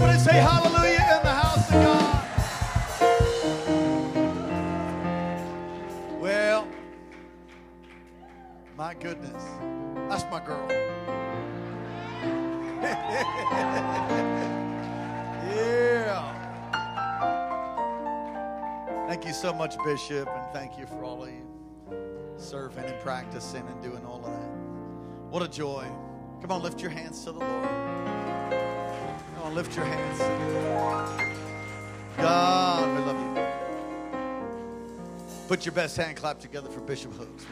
Somebody say hallelujah in the house of God. Well, my goodness, that's my girl. yeah. Thank you so much, Bishop, and thank you for all of you serving and practicing and doing all of that. What a joy. Come on, lift your hands to the Lord. Lift your hands. God, we love you. Put your best hand clap together for Bishop Hooks.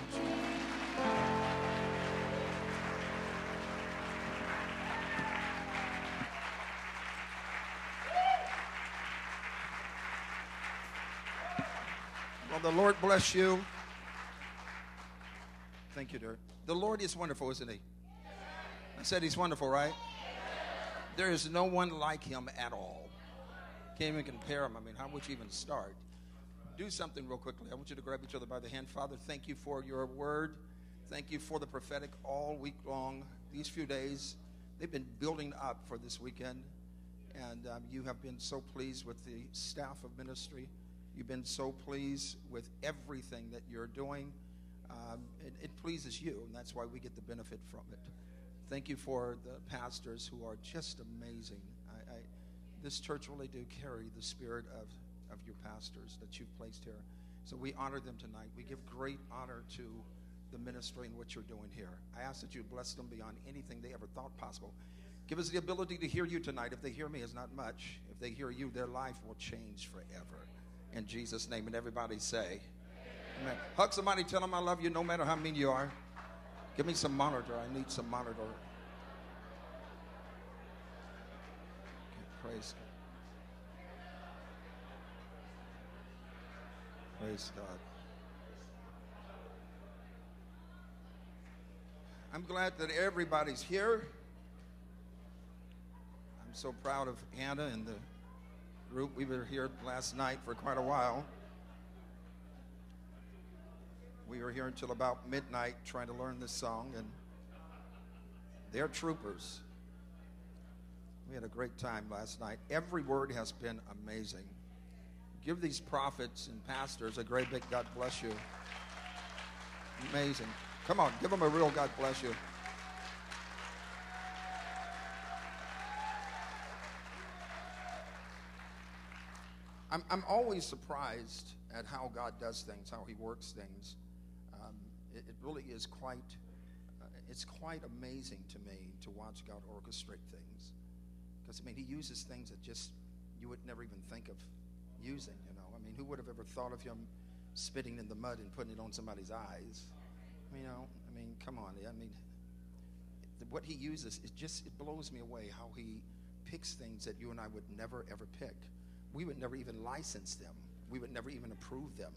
Well, the Lord bless you. Thank you, dear. The Lord is wonderful, isn't he? I said he's wonderful, right? There is no one like him at all. Can't even compare him. I mean, how would you even start? Do something real quickly. I want you to grab each other by the hand. Father, thank you for your word. Thank you for the prophetic all week long. These few days, they've been building up for this weekend. And um, you have been so pleased with the staff of ministry. You've been so pleased with everything that you're doing. Um, it, it pleases you, and that's why we get the benefit from it. Thank you for the pastors who are just amazing. I, I, this church really do carry the spirit of, of your pastors that you've placed here. So we honor them tonight. We give great honor to the ministry and what you're doing here. I ask that you bless them beyond anything they ever thought possible. Give us the ability to hear you tonight. If they hear me, it's not much. If they hear you, their life will change forever. In Jesus' name, and everybody say, Amen. Hug somebody, tell them I love you no matter how mean you are. Give me some monitor. I need some monitor. Okay, praise God. Praise God. I'm glad that everybody's here. I'm so proud of Hannah and the group. We were here last night for quite a while. We were here until about midnight trying to learn this song, and they're troopers. We had a great time last night. Every word has been amazing. Give these prophets and pastors a great big God bless you. Amazing. Come on, give them a real God bless you. I'm, I'm always surprised at how God does things, how He works things. It, it really is quite, uh, it's quite amazing to me to watch God orchestrate things. Because, I mean, He uses things that just you would never even think of using, you know. I mean, who would have ever thought of Him spitting in the mud and putting it on somebody's eyes? You know, I mean, come on. I mean, what He uses, it just, it blows me away how He picks things that you and I would never, ever pick we would never even license them. We would never even approve them.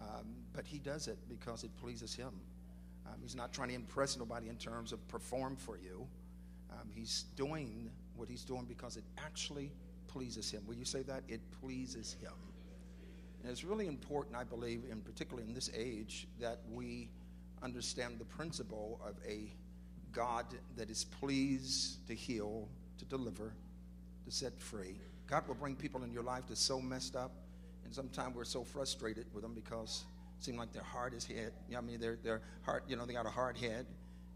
Um, but he does it because it pleases him. Um, he's not trying to impress nobody in terms of perform for you. Um, he's doing what he's doing because it actually pleases him. Will you say that? It pleases him. And it's really important, I believe, and particularly in this age, that we understand the principle of a God that is pleased to heal, to deliver, to set free. God will bring people in your life that's so messed up, and sometimes we're so frustrated with them because it seems like their heart is hit. You know, I mean, their their heart, you know, they got a hard head,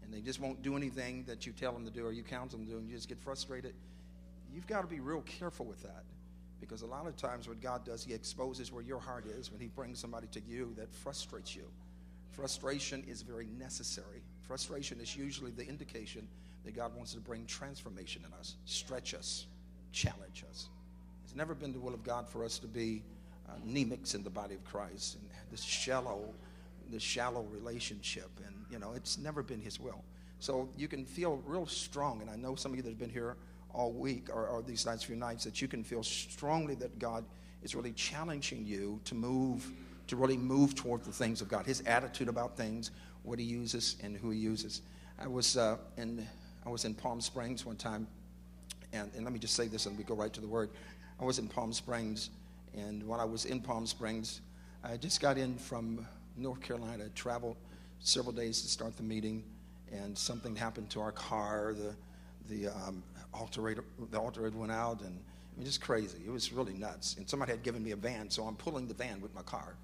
and they just won't do anything that you tell them to do or you counsel them to do, and you just get frustrated. You've got to be real careful with that, because a lot of times what God does, He exposes where your heart is when He brings somebody to you that frustrates you. Frustration is very necessary. Frustration is usually the indication that God wants to bring transformation in us, stretch us, challenge us. It's never been the will of God for us to be anemics in the body of Christ and this shallow, this shallow relationship. And, you know, it's never been His will. So you can feel real strong, and I know some of you that have been here all week or, or these last few nights that you can feel strongly that God is really challenging you to move, to really move toward the things of God. His attitude about things, what He uses, and who He uses. I was uh, in I was in Palm Springs one time, and, and let me just say this, and we go right to the word. I was in Palm Springs, and while I was in Palm Springs, I just got in from North Carolina, traveled several days to start the meeting, and something happened to our car. The, the um, altar, the altar went out, and it was just crazy. It was really nuts. And somebody had given me a van, so I'm pulling the van with my car.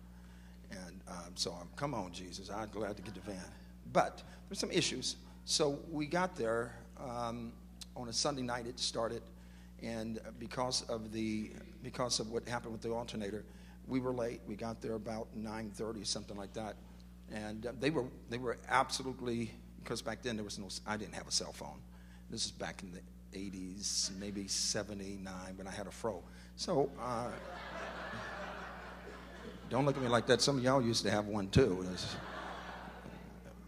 And um, so I'm, come on, Jesus, I'm glad to get the van. But there's some issues. So we got there um, on a Sunday night. It started, and because of the because of what happened with the alternator, we were late. We got there about 9:30, something like that, and uh, they were they were absolutely because back then there was no I didn't have a cell phone. This is back in the 80s, maybe 79 when I had a fro. So. Uh, don't look at me like that. Some of y'all used to have one too. It's,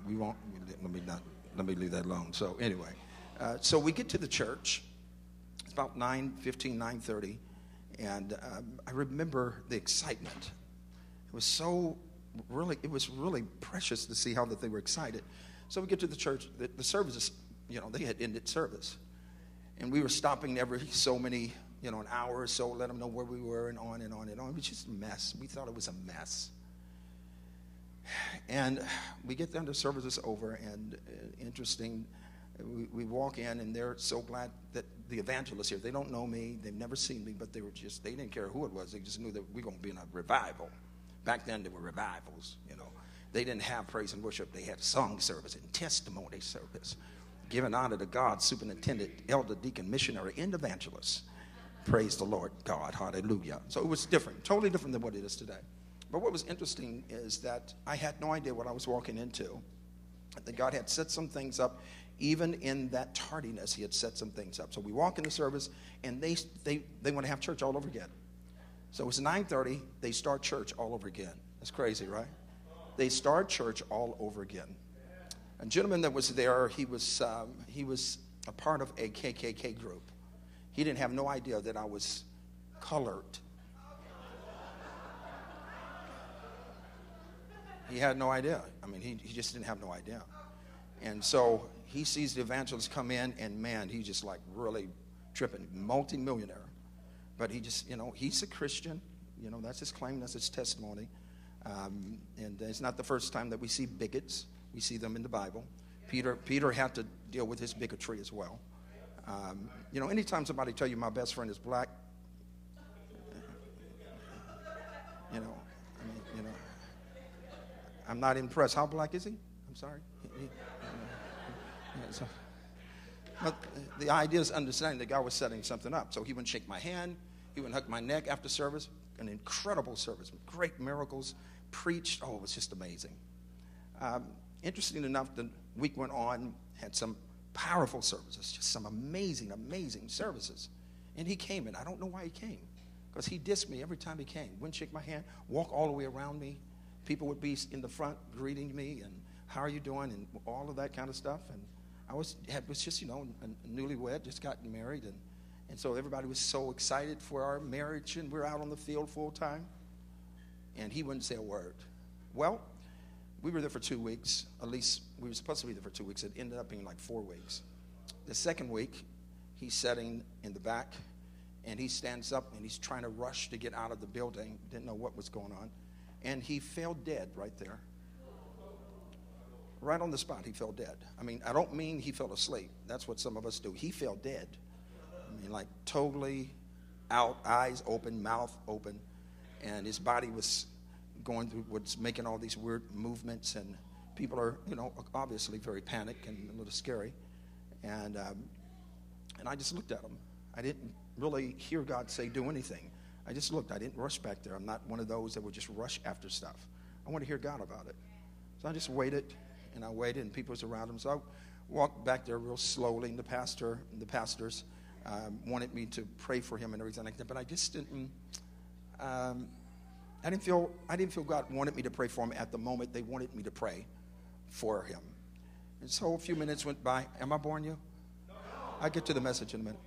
we won't. Let me not. Let me leave that alone. So anyway, uh, so we get to the church. It's about 9, 15, 9.30. And um, I remember the excitement. It was so really, it was really precious to see how that they were excited. So we get to the church. The, the services, you know, they had ended service. And we were stopping every so many you know, an hour or so, let them know where we were, and on and on and on. It was just a mess. We thought it was a mess. And we get them, the service is over, and uh, interesting, we, we walk in, and they're so glad that the evangelist here, they don't know me, they've never seen me, but they were just, they didn't care who it was, they just knew that we are going to be in a revival. Back then, there were revivals, you know. They didn't have praise and worship, they had song service and testimony service. Giving honor to God, superintendent, elder, deacon, missionary, and evangelist. Praise the Lord God. Hallelujah. So it was different, totally different than what it is today. But what was interesting is that I had no idea what I was walking into. That God had set some things up, even in that tardiness, He had set some things up. So we walk in the service, and they, they, they want to have church all over again. So it's 9:30. They start church all over again. That's crazy, right? They start church all over again. A gentleman that was there, he was um, he was a part of a KKK group. He didn't have no idea that I was colored. He had no idea. I mean, he, he just didn't have no idea. And so he sees the evangelist come in, and man, he's just like really tripping, multimillionaire. But he just, you know, he's a Christian. You know, that's his claim, that's his testimony. Um, and it's not the first time that we see bigots. We see them in the Bible. Peter, Peter had to deal with his bigotry as well. Um, you know, anytime somebody tell you my best friend is black, you know, I mean, you know, I'm not impressed. How black is he? I'm sorry. He, yeah, so, but the idea is understanding that God was setting something up. So he wouldn't shake my hand. He wouldn't hug my neck after service. An incredible service, great miracles, preached. Oh, it was just amazing. Um, interesting enough, the week went on, had some powerful services, just some amazing, amazing services. And he came, and I don't know why he came, because he dissed me every time he came. Wouldn't shake my hand, walk all the way around me. People would be in the front greeting me, and how are you doing, and all of that kind of stuff. And I was, was just, you know, newlywed, just gotten married, and, and so everybody was so excited for our marriage, and we're out on the field full time. And he wouldn't say a word. Well, we were there for two weeks. At least we were supposed to be there for two weeks. It ended up being like four weeks. The second week, he's sitting in the back and he stands up and he's trying to rush to get out of the building. Didn't know what was going on. And he fell dead right there. Right on the spot, he fell dead. I mean, I don't mean he fell asleep. That's what some of us do. He fell dead. I mean, like totally out, eyes open, mouth open, and his body was going through what's making all these weird movements, and people are, you know, obviously very panicked and a little scary. And um, and I just looked at him. I didn't really hear God say do anything. I just looked. I didn't rush back there. I'm not one of those that would just rush after stuff. I want to hear God about it. So I just waited, and I waited, and people was around him. So I walked back there real slowly, and the pastor, and the pastors, um, wanted me to pray for him and everything like that. But I just didn't. Um, I didn't feel I didn't feel God wanted me to pray for him at the moment. They wanted me to pray for him. And so a few minutes went by. Am I boring you? I get to the message in a minute.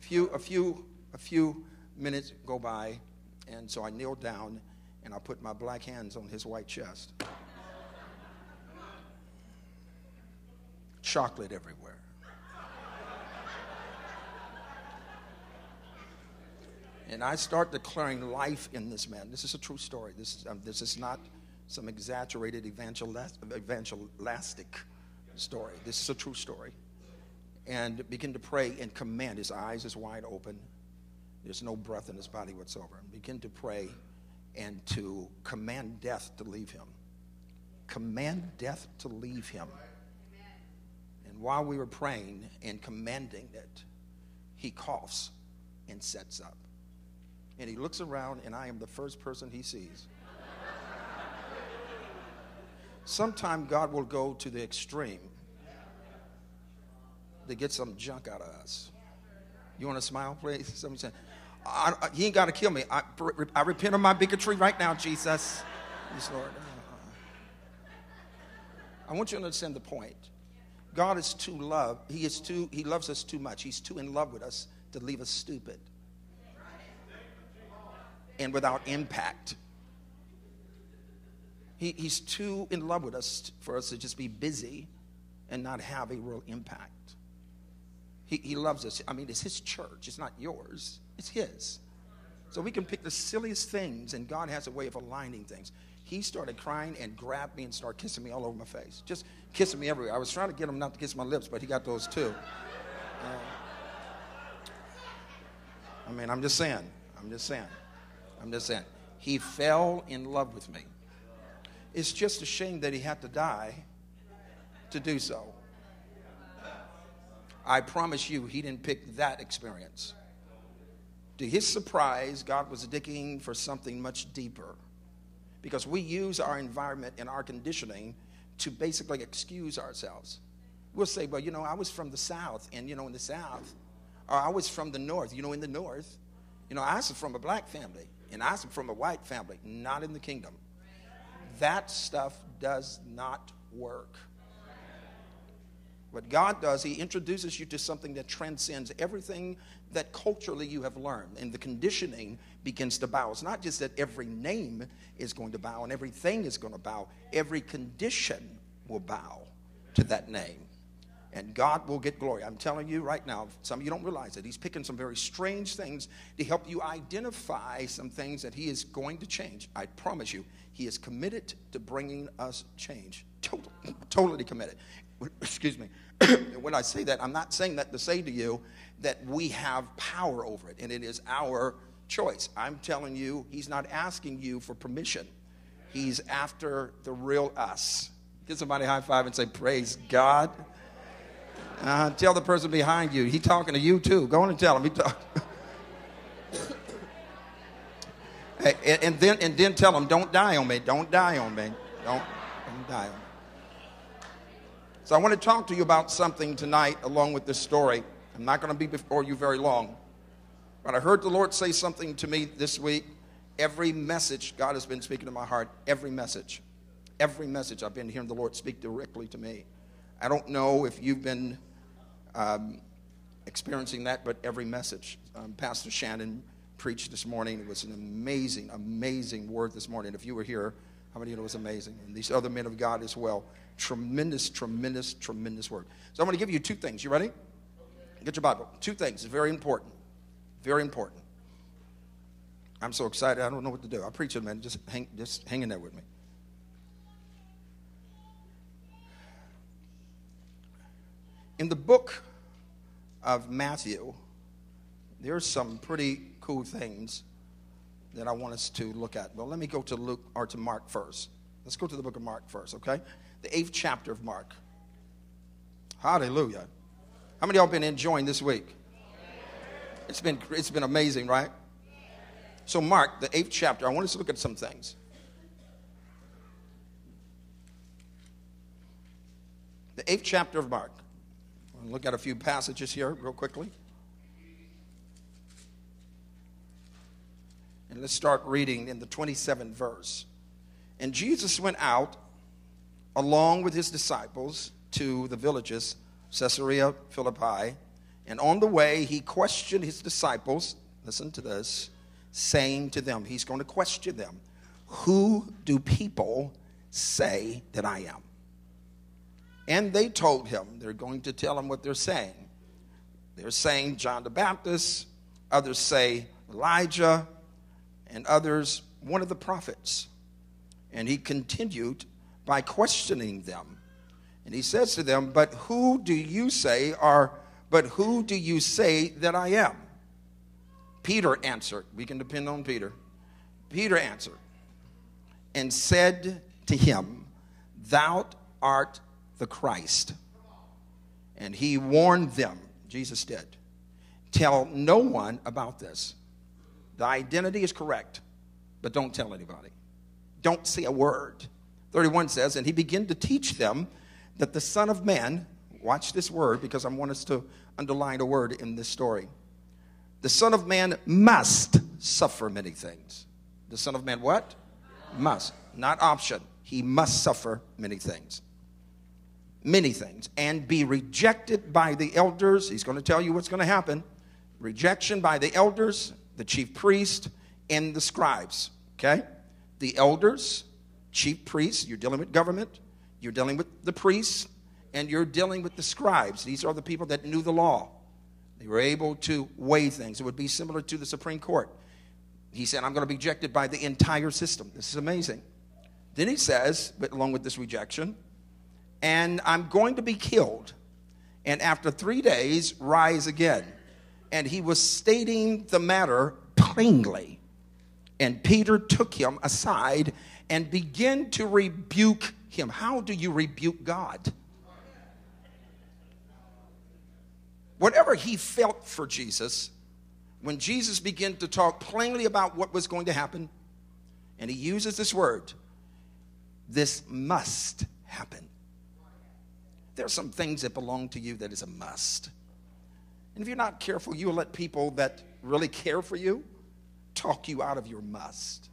A few a few a few minutes go by, and so I kneel down and I put my black hands on his white chest. Chocolate everywhere. And I start declaring life in this man. This is a true story. This is, um, this is not some exaggerated evangelistic story. This is a true story. and begin to pray and command. His eyes is wide open. There's no breath in his body whatsoever. And begin to pray and to command death to leave him. Command death to leave him. While we were praying and commanding it, he coughs and sets up. And he looks around, and I am the first person he sees. Sometime God will go to the extreme to get some junk out of us. You want to smile, please? Somebody say, I, I, He ain't got to kill me. I, I repent of my bigotry right now, Jesus. Yes, Lord. Uh-huh. I want you to understand the point. God is too love. He is too. He loves us too much. He's too in love with us to leave us stupid and without impact. He, he's too in love with us for us to just be busy and not have a real impact. He, he loves us. I mean, it's his church, it's not yours, it's his. So we can pick the silliest things, and God has a way of aligning things. He started crying and grabbed me and started kissing me all over my face. Just kissing me everywhere. I was trying to get him not to kiss my lips, but he got those too. Uh, I mean, I'm just saying. I'm just saying. I'm just saying. He fell in love with me. It's just a shame that he had to die to do so. I promise you, he didn't pick that experience. To his surprise, God was digging for something much deeper. Because we use our environment and our conditioning to basically excuse ourselves. We'll say, well, you know, I was from the South, and, you know, in the South, or I was from the North, you know, in the North. You know, I was from a black family, and I was from a white family, not in the kingdom. That stuff does not work. What God does, He introduces you to something that transcends everything that culturally you have learned, and the conditioning begins to bow. It's not just that every name is going to bow and everything is going to bow, every condition will bow to that name. And God will get glory. I'm telling you right now, some of you don't realize it. He's picking some very strange things to help you identify some things that He is going to change. I promise you, He is committed to bringing us change. Totally, totally committed. Excuse me. When I say that, I'm not saying that to say to you that we have power over it and it is our choice. I'm telling you, He's not asking you for permission, He's after the real us. Get somebody high five and say, Praise God. Uh, tell the person behind you. He's talking to you too. Go on and tell him. He talk- hey, and, and, then and then tell him, don't die on me. Don't die on me. Don't, don't die on me. So I want to talk to you about something tonight along with this story. I'm not going to be before you very long. But I heard the Lord say something to me this week. Every message God has been speaking to my heart, every message, every message I've been hearing the Lord speak directly to me. I don't know if you've been um, experiencing that, but every message. Um, Pastor Shannon preached this morning. It was an amazing, amazing word this morning. If you were here, how many of you know it was amazing? And these other men of God as well. Tremendous, tremendous, tremendous work. So I'm going to give you two things. You ready? Get your Bible. Two things. Very important. Very important. I'm so excited. I don't know what to do. I'll preach it, man. Just hang, just hang in there with me. In the book of Matthew, there's some pretty cool things that I want us to look at. Well, let me go to Luke or to Mark first. Let's go to the book of Mark first, okay? The eighth chapter of Mark. Hallelujah. How many of y'all been enjoying this week? It's been it's been amazing, right? So Mark, the eighth chapter, I want us to look at some things. The eighth chapter of Mark. look at a few passages here real quickly. And let's start reading in the 27th verse. And Jesus went out along with his disciples to the villages, Caesarea Philippi. And on the way, he questioned his disciples. Listen to this, saying to them, He's going to question them, Who do people say that I am? And they told him, they're going to tell him what they're saying. They're saying John the Baptist, others say Elijah, and others one of the prophets. And he continued by questioning them. And he says to them, But who do you say are But who do you say that I am? Peter answered. We can depend on Peter. Peter answered and said to him, Thou art the Christ. And he warned them, Jesus did, tell no one about this. The identity is correct, but don't tell anybody. Don't say a word. 31 says, And he began to teach them that the Son of Man, watch this word because I want us to underline a word in this story. The Son of Man must suffer many things. The Son of Man, what? Must, not option. He must suffer many things. Many things. And be rejected by the elders. He's going to tell you what's going to happen. Rejection by the elders, the chief priest, and the scribes. Okay? The elders, chief priests, you're dealing with government, you're dealing with the priests, and you're dealing with the scribes. These are the people that knew the law. They were able to weigh things. It would be similar to the Supreme Court. He said, I'm going to be rejected by the entire system. This is amazing. Then he says, but along with this rejection, and I'm going to be killed, and after three days, rise again. And he was stating the matter plainly. And Peter took him aside and began to rebuke him. How do you rebuke God? Whatever he felt for Jesus, when Jesus began to talk plainly about what was going to happen, and he uses this word, this must happen. There are some things that belong to you that is a must. And if you're not careful, you will let people that really care for you talk you out of your must.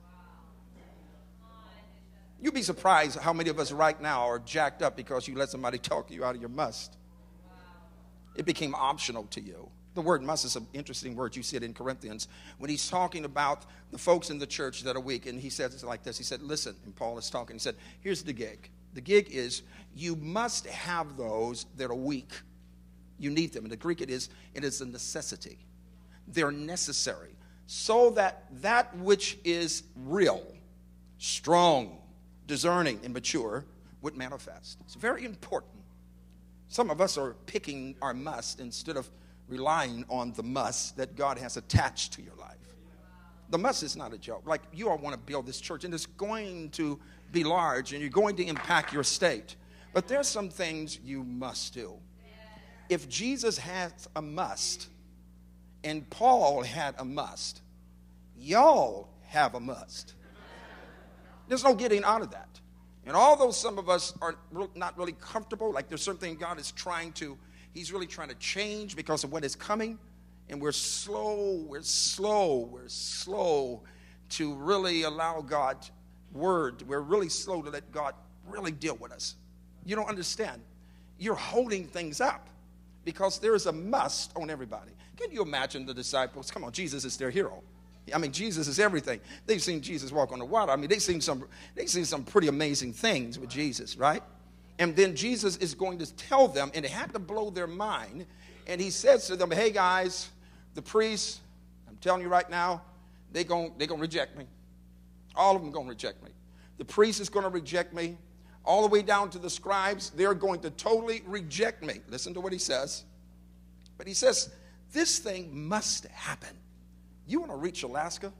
You'd be surprised how many of us right now are jacked up because you let somebody talk you out of your must. It became optional to you. The word must is an interesting word. You see it in Corinthians when he's talking about the folks in the church that are weak. And he says it like this He said, Listen, and Paul is talking. He said, Here's the gig. The gig is you must have those that are weak. You need them. In the Greek, it is, it is a necessity. They're necessary so that that which is real, strong, discerning, and mature would manifest. It's very important. Some of us are picking our must instead of relying on the must that God has attached to your life. The must is not a joke. Like you all want to build this church, and it's going to be large, and you're going to impact your state. But there's some things you must do. If Jesus has a must, and Paul had a must, y'all have a must. There's no getting out of that. And although some of us are not really comfortable, like there's something God is trying to, He's really trying to change because of what is coming, and we're slow, we're slow, we're slow to really allow God's word, we're really slow to let God really deal with us. You don't understand. You're holding things up because there is a must on everybody. Can you imagine the disciples? Come on, Jesus is their hero. I mean, Jesus is everything. They've seen Jesus walk on the water. I mean, they've seen some, they've seen some pretty amazing things with Jesus, right? And then Jesus is going to tell them, and it had to blow their mind. And he says to them, Hey guys, the priests, I'm telling you right now, they're gonna they're gonna reject me. All of them going to reject me. The priest is going to reject me. All the way down to the scribes, they're going to totally reject me. Listen to what he says. But he says, This thing must happen. You want to reach Alaska?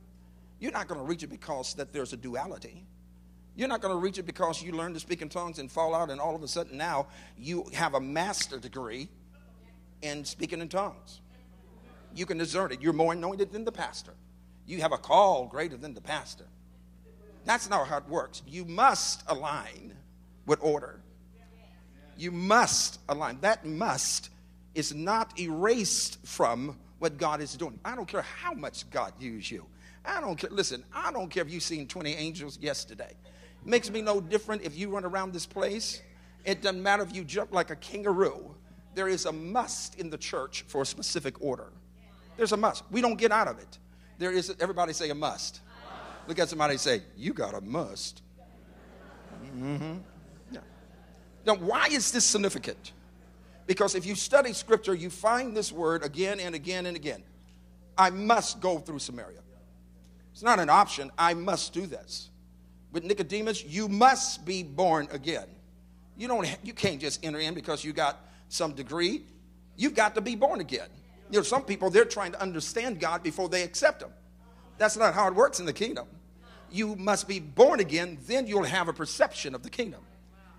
You're not going to reach it because that there's a duality. You're not going to reach it because you learn to speak in tongues and fall out, and all of a sudden now you have a master degree in speaking in tongues. You can discern it. You're more anointed than the pastor. You have a call greater than the pastor. That's not how it works. You must align with order. You must align. That must is not erased from what God is doing. I don't care how much God used you. I don't care. Listen, I don't care if you've seen 20 angels yesterday. It makes me no different if you run around this place. It doesn't matter if you jump like a kangaroo. There is a must in the church for a specific order. There's a must. We don't get out of it. There is, everybody say a must. Look at somebody say, You got a must. Mm-hmm. Now, why is this significant? Because if you study scripture, you find this word again and again and again. I must go through Samaria. It's not an option. I must do this. With Nicodemus, you must be born again. You don't you can't just enter in because you got some degree. You've got to be born again. You know, some people, they're trying to understand God before they accept Him. That's not how it works in the kingdom. You must be born again, then you'll have a perception of the kingdom.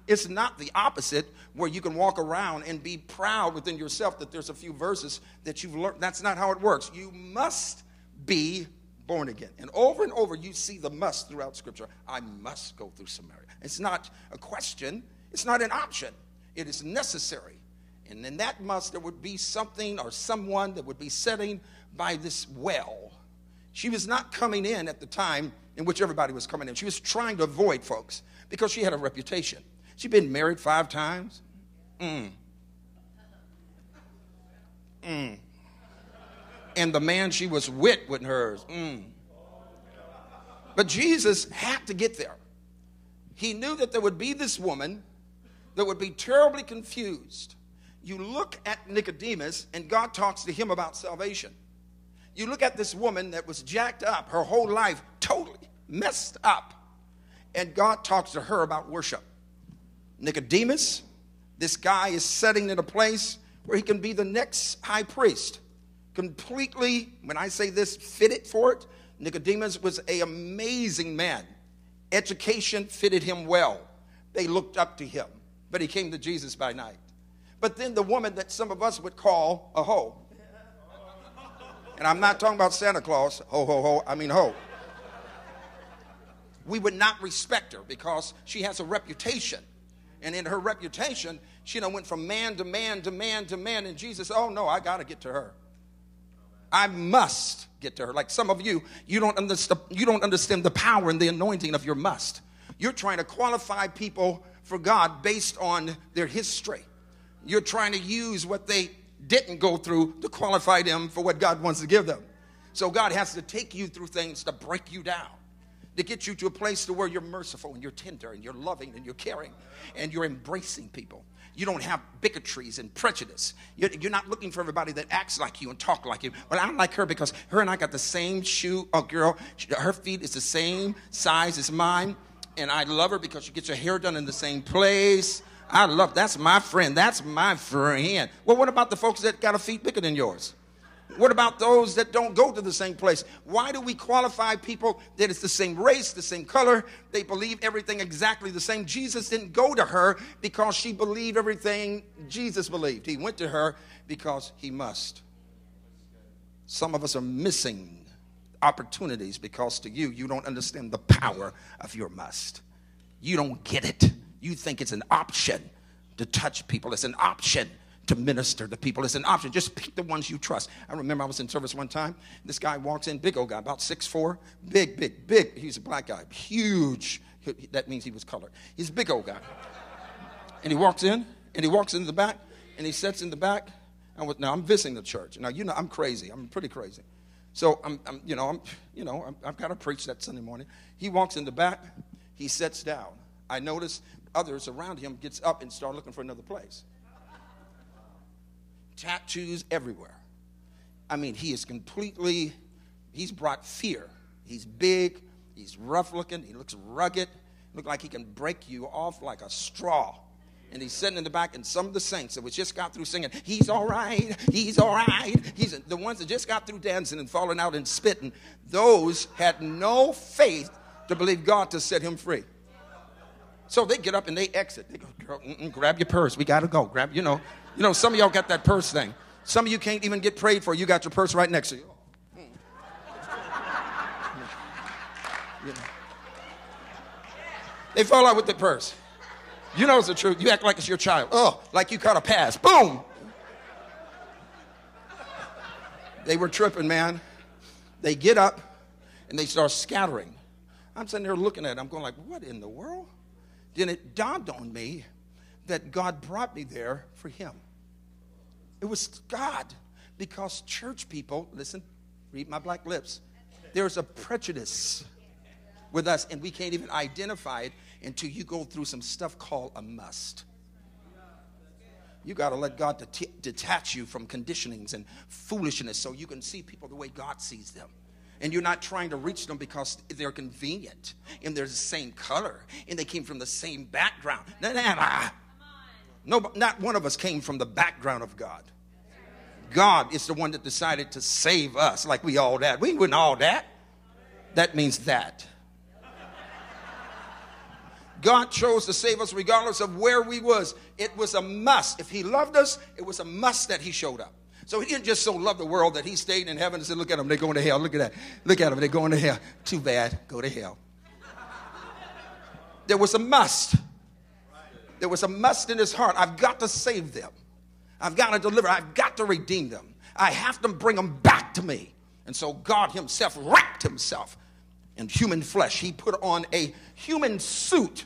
It's not the opposite where you can walk around and be proud within yourself that there's a few verses that you've learned. That's not how it works. You must be born again. And over and over, you see the must throughout Scripture. I must go through Samaria. It's not a question, it's not an option, it is necessary. And in that must, there would be something or someone that would be sitting by this well. She was not coming in at the time in which everybody was coming in. She was trying to avoid folks because she had a reputation. She'd been married five times. Mm. Mm. And the man she was with wasn't hers. Mm. But Jesus had to get there. He knew that there would be this woman that would be terribly confused. You look at Nicodemus, and God talks to him about salvation. You look at this woman that was jacked up, her whole life totally messed up, and God talks to her about worship. Nicodemus, this guy is setting in a place where he can be the next high priest. Completely, when I say this, fitted for it. Nicodemus was an amazing man. Education fitted him well. They looked up to him, but he came to Jesus by night. But then the woman that some of us would call a hoe. And I'm not talking about Santa Claus, ho, ho, ho, I mean ho. We would not respect her because she has a reputation. And in her reputation, she know, went from man to man to man to man. And Jesus, oh no, I got to get to her. I must get to her. Like some of you, you don't, understand, you don't understand the power and the anointing of your must. You're trying to qualify people for God based on their history. You're trying to use what they didn't go through to qualify them for what God wants to give them. So God has to take you through things to break you down, to get you to a place to where you're merciful and you're tender and you're loving and you're caring and you're embracing people. You don't have bigotries and prejudice. You're, not looking for everybody that acts like you and talk like you. Well, I like her because her and I got the same shoe. Oh, girl, her feet is the same size as mine. And I love her because she gets her hair done in the same place. I love, that's my friend. That's my friend. Well, what about the folks that got a feet bigger than yours? What about those that don't go to the same place? Why do we qualify people that it's the same race, the same color? They believe everything exactly the same. Jesus didn't go to her because she believed everything Jesus believed. He went to her because he must. Some of us are missing opportunities because to you, you don't understand the power of your must. You don't get it. You think it's an option to touch people, it's an option to minister to people. It's an option. Just pick the ones you trust. I remember I was in service one time. This guy walks in, big old guy, about six four, big, big, big. He's a black guy, huge. That means he was colored. He's a big old guy. And he walks in, and he walks into the back, and he sits in the back. Now I'm visiting the church. Now you know I'm crazy. I'm pretty crazy. So I'm, I'm you know, I'm, you know, I'm, I've got to preach that Sunday morning. He walks in the back. He sits down. I notice others around him gets up and start looking for another place. Tattoos everywhere. I mean, he is completely, he's brought fear. He's big, he's rough looking, he looks rugged, look like he can break you off like a straw. And he's sitting in the back, and some of the saints that just got through singing, He's all right, He's all right. He's the ones that just got through dancing and falling out and spitting, those had no faith to believe God to set him free. So they get up and they exit. They go, grab your purse. We got to go. Grab, you know. You know, some of y'all got that purse thing. Some of you can't even get prayed for. You got your purse right next to you. you know. They fall out with the purse. You know it's the truth. You act like it's your child. Oh, like you caught a pass. Boom. They were tripping, man. They get up and they start scattering. I'm sitting there looking at it. I'm going like, what in the world? then it dawned on me that God brought me there for Him. It was God, because church people, listen, read my black lips, there's a prejudice with us, and we can't even identify it until you go through some stuff called a must. You got to let God det- detach you from conditionings and foolishness so you can see people the way God sees them and you're not trying to reach them because they're convenient and they're the same color and they came from the same background. No, not one of us came from the background of God. God is the one that decided to save us, like we all that. We wouldn't all that. That means that. God chose to save us regardless of where we was. It was a must. If he loved us, it was a must that he showed up. So he didn't just so love the world that he stayed in heaven and said, look at them, they're going to hell. Look at that. Look at them, they're going to hell. Too bad, go to hell. There was a must. There was a must in his heart. I've got to save them. I've got to deliver. I've got to redeem them. I have to bring them back to me. And so God himself wrapped himself in human flesh. He put on a human suit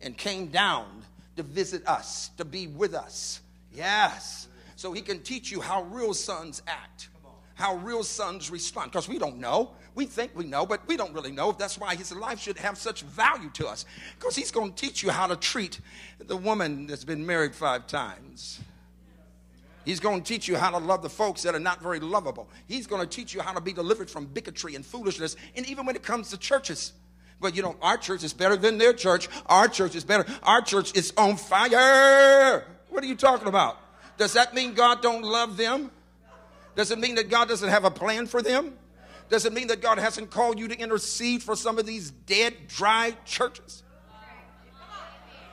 and came down to visit us, to be with us. Yes. So he can teach you how real sons act, how real sons respond. Because we don't know. We think we know, but we don't really know. That's why his life should have such value to us. Because he's going to teach you how to treat the woman that's been married five times. He's going to teach you how to love the folks that are not very lovable. He's going to teach you how to be delivered from bigotry and foolishness, and even when it comes to churches. But you know, our church is better than their church. Our church is better. Our church is on fire. What are you talking about? Does that mean God don't love them? Does it mean that God doesn't have a plan for them? Does it mean that God hasn't called you to intercede for some of these dead, dry churches?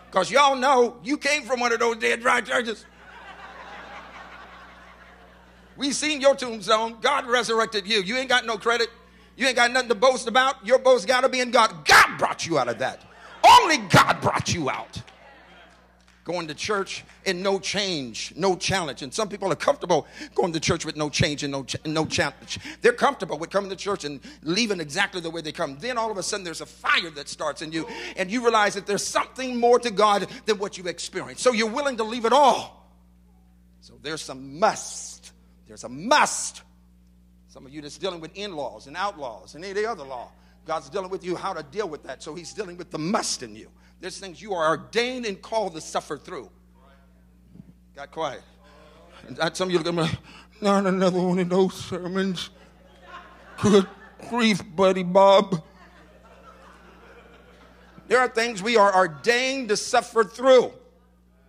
Because y'all know you came from one of those dead, dry churches. We seen your tombstone. God resurrected you. You ain't got no credit. You ain't got nothing to boast about. Your boast got to be in God. God brought you out of that. Only God brought you out. Going to church and no change, no challenge. And some people are comfortable going to church with no change and no, ch- no challenge. They're comfortable with coming to church and leaving exactly the way they come. Then all of a sudden there's a fire that starts in you and you realize that there's something more to God than what you experience. So you're willing to leave it all. So there's some must. There's a must some of you that's dealing with in laws and outlaws and any other law. God's dealing with you how to deal with that. So He's dealing with the must in you. There's things you are ordained and called to suffer through. Got quiet. And some of you look at me, not another one of those sermons. Good grief, buddy Bob. There are things we are ordained to suffer through.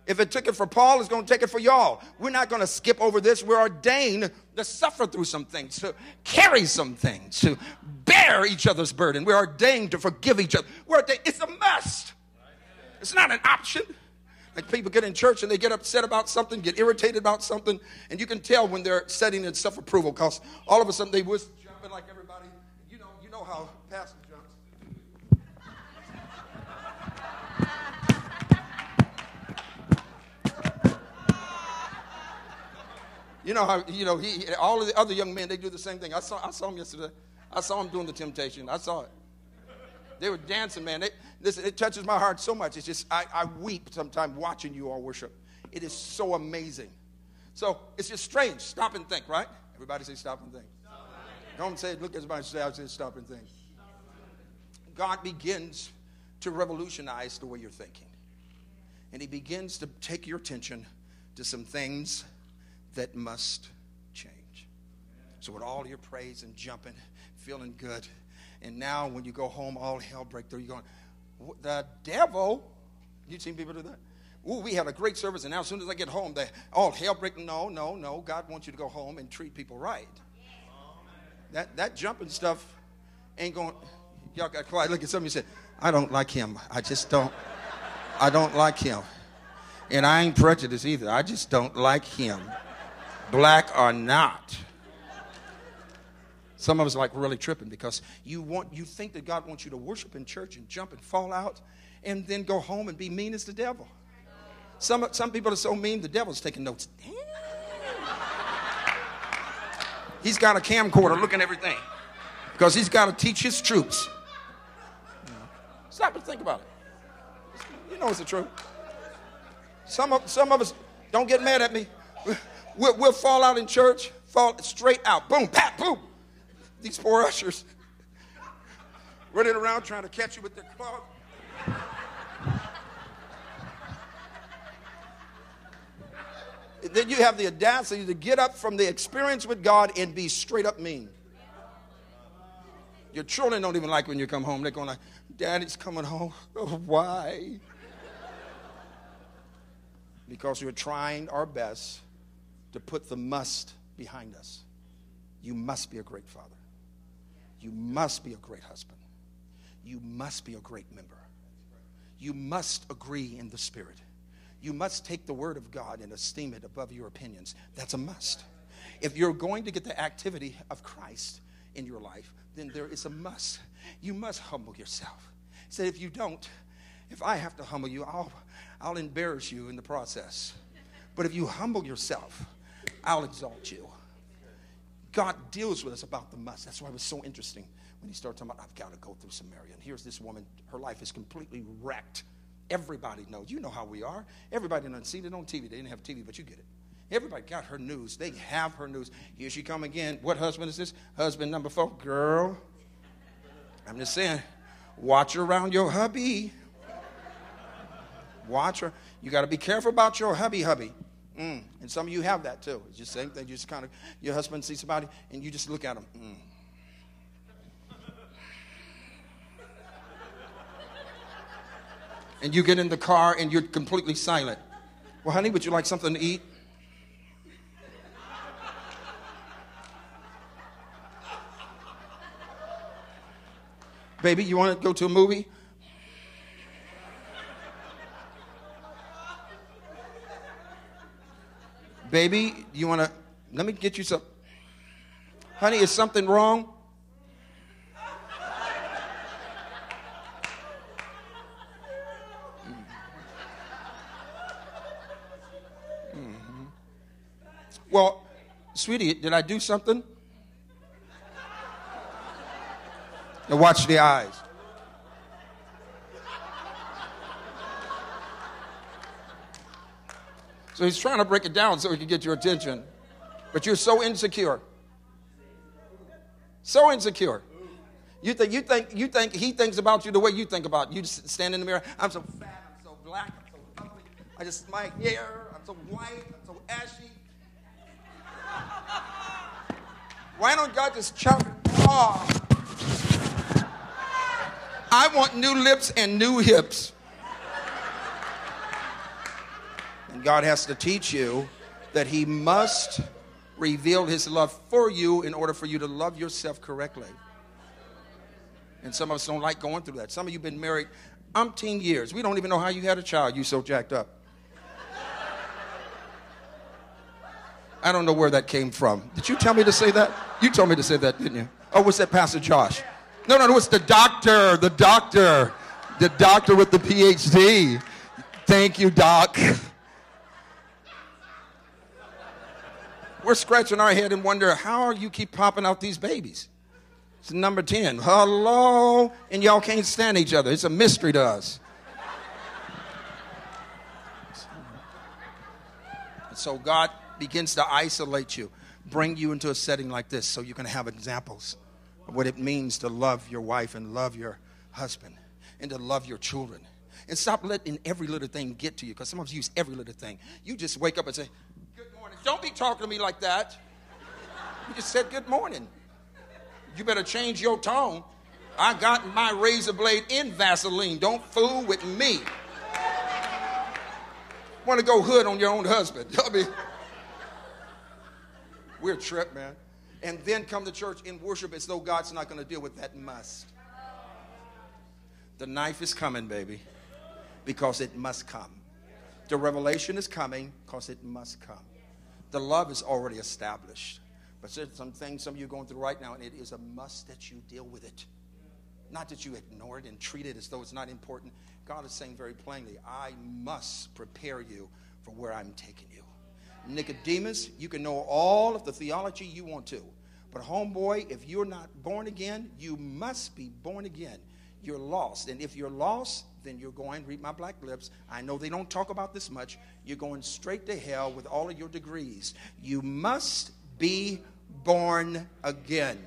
If it took it for Paul, it's going to take it for y'all. We're not going to skip over this. We're ordained to suffer through some things, to carry some things, to bear each other's burden. We're ordained to forgive each other. We're ordained. It's a must. It's not an option. Like people get in church and they get upset about something, get irritated about something, and you can tell when they're setting in self-approval because all of a sudden they was jumping like everybody. You know, you know how Pastor jumps. You know how you know he all of the other young men they do the same thing. I saw I saw him yesterday. I saw him doing the temptation. I saw it. They were dancing, man. They, listen, it touches my heart so much. It's just I, I weep sometimes watching you all worship. It is so amazing. So it's just strange. Stop and think, right? Everybody say stop and think. Don't say look at somebody say I say stop and think. God begins to revolutionize the way you're thinking. And he begins to take your attention to some things that must change. So, with all your praise and jumping, feeling good, and now when you go home, all hell break through, you're going, the devil. You've seen people do that? Ooh, we had a great service, and now as soon as I get home, they all hell break. No, no, no. God wants you to go home and treat people right. That that jumping stuff ain't going. Y'all got quiet. Look at some of you said, I don't like him. I just don't. I don't like him. And I ain't prejudiced either. I just don't like him black or not. Some of us like really tripping because you want you think that God wants you to worship in church and jump and fall out and then go home and be mean as the devil. Some some people are so mean the devil's taking notes. Damn. He's got a camcorder looking at everything because he's got to teach his troops. Stop and think about it. You know it's the truth. Some of, some of us don't get mad at me. We'll, we'll fall out in church, fall straight out. Boom, pat, boom. These poor ushers running around trying to catch you with their club. then you have the audacity to get up from the experience with God and be straight up mean. Your children don't even like when you come home. They're going like, Daddy's coming home. Why? because we're trying our best to put the must behind us. You must be a great father. You must be a great husband. You must be a great member. You must agree in the Spirit. You must take the Word of God and esteem it above your opinions. That's a must. If you're going to get the activity of Christ in your life, then there is a must. You must humble yourself. He said, if you don't, if I have to humble you, I'll, I'll embarrass you in the process. But if you humble yourself, I'll exalt you. God deals with us about the must. That's why it was so interesting when he started talking about, I've got to go through Samaria. And here's this woman, her life is completely wrecked. Everybody knows. You know how we are. Everybody done seen it on TV. They didn't have TV, but you get it. Everybody got her news. They have her news. Here she come again. What husband is this? Husband number four. Girl, I'm just saying, watch around your hubby. Watch her. You got to be careful about your hubby, hubby. Mm. And some of you have that too. It's just same thing. You just kind of, your husband sees somebody and you just look at him. Mm. and you get in the car and you're completely silent. Well, honey, would you like something to eat? Baby, you want to go to a movie? Baby, do you want to? Let me get you some. Honey, is something wrong? Mm-hmm. Well, sweetie, did I do something? Now watch the eyes. So he's trying to break it down so he can get your attention. But you're so insecure. So insecure. You think you think you think he thinks about you the way you think about you just stand in the mirror. I'm so fat, I'm so black, I'm so ugly. I just my hair, I'm so white, I'm so ashy. Why don't God just chop it off? I want new lips and new hips. And God has to teach you that He must reveal His love for you in order for you to love yourself correctly. And some of us don't like going through that. Some of you have been married umpteen years. We don't even know how you had a child. You so jacked up. I don't know where that came from. Did you tell me to say that? You told me to say that, didn't you? Oh, was that Pastor Josh? No, no, no, it's the doctor, the doctor, the doctor with the PhD. Thank you, Doc. We're scratching our head and wonder how you keep popping out these babies. It's number 10. Hello? And y'all can't stand each other. It's a mystery to us. So God begins to isolate you, bring you into a setting like this so you can have examples of what it means to love your wife and love your husband and to love your children. And stop letting every little thing get to you because some of you use every little thing. You just wake up and say. Don't be talking to me like that. You just said good morning. You better change your tone. I got my razor blade in Vaseline. Don't fool with me. Want to go hood on your own husband. I mean, we're a trip, man. And then come to church and worship as though God's not going to deal with that must. The knife is coming, baby, because it must come. The revelation is coming because it must come. The love is already established. But there's some things some of you are going through right now, and it is a must that you deal with it. Not that you ignore it and treat it as though it's not important. God is saying very plainly, I must prepare you for where I'm taking you. Nicodemus, you can know all of the theology you want to. But, homeboy, if you're not born again, you must be born again. You're lost. And if you're lost, then you're going, read my black lips. I know they don't talk about this much. You're going straight to hell with all of your degrees. You must be born again.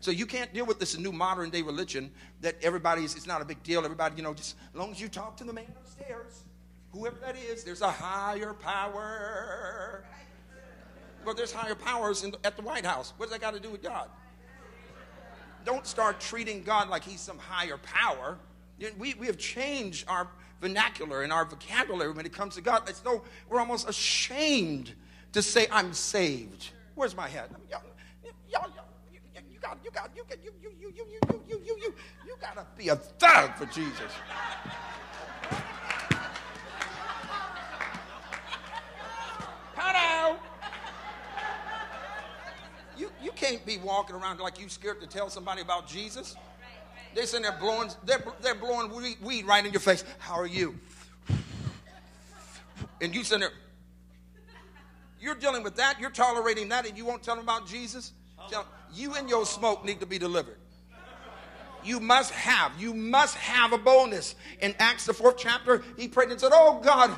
So you can't deal with this new modern day religion that everybody's, it's not a big deal. Everybody, you know, just as long as you talk to the man upstairs, whoever that is, there's a higher power. Well, there's higher powers the, at the White House. What's that got to do with God? Don't start treating God like he's some higher power. We, we have changed our vernacular and our vocabulary when it comes to God. It's though we're almost ashamed to say I'm saved. Where's my hat? Y'all, y'all, you, got, you got, you got, you, you, you, you, you, you, you, you, you gotta be a thug for Jesus. Hello. You, you can't be walking around like you scared to tell somebody about Jesus. They're sitting there blowing, they're, they're blowing weed, weed right in your face. How are you? And you sitting there, you're dealing with that, you're tolerating that, and you won't tell them about Jesus? Tell, you and your smoke need to be delivered. You must have, you must have a boldness. In Acts, the fourth chapter, he prayed and said, Oh God,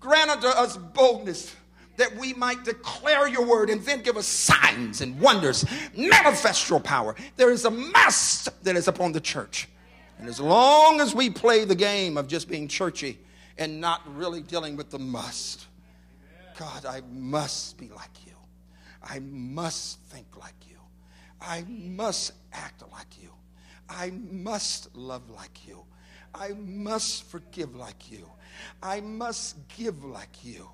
grant unto us boldness that we might declare your word and then give us signs and wonders, manifest your power. There is a must that is upon the church. And as long as we play the game of just being churchy and not really dealing with the must, God, I must be like you. I must think like you. I must act like you. I must love like you. I must forgive like you. I must give like you.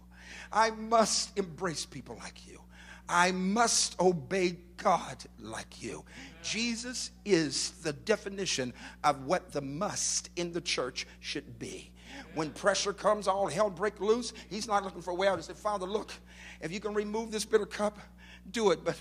I must embrace people like you. I must obey God like you. Jesus is the definition of what the must in the church should be. When pressure comes, all hell break loose. He's not looking for a way out. He said, Father, look, if you can remove this bitter cup, do it. But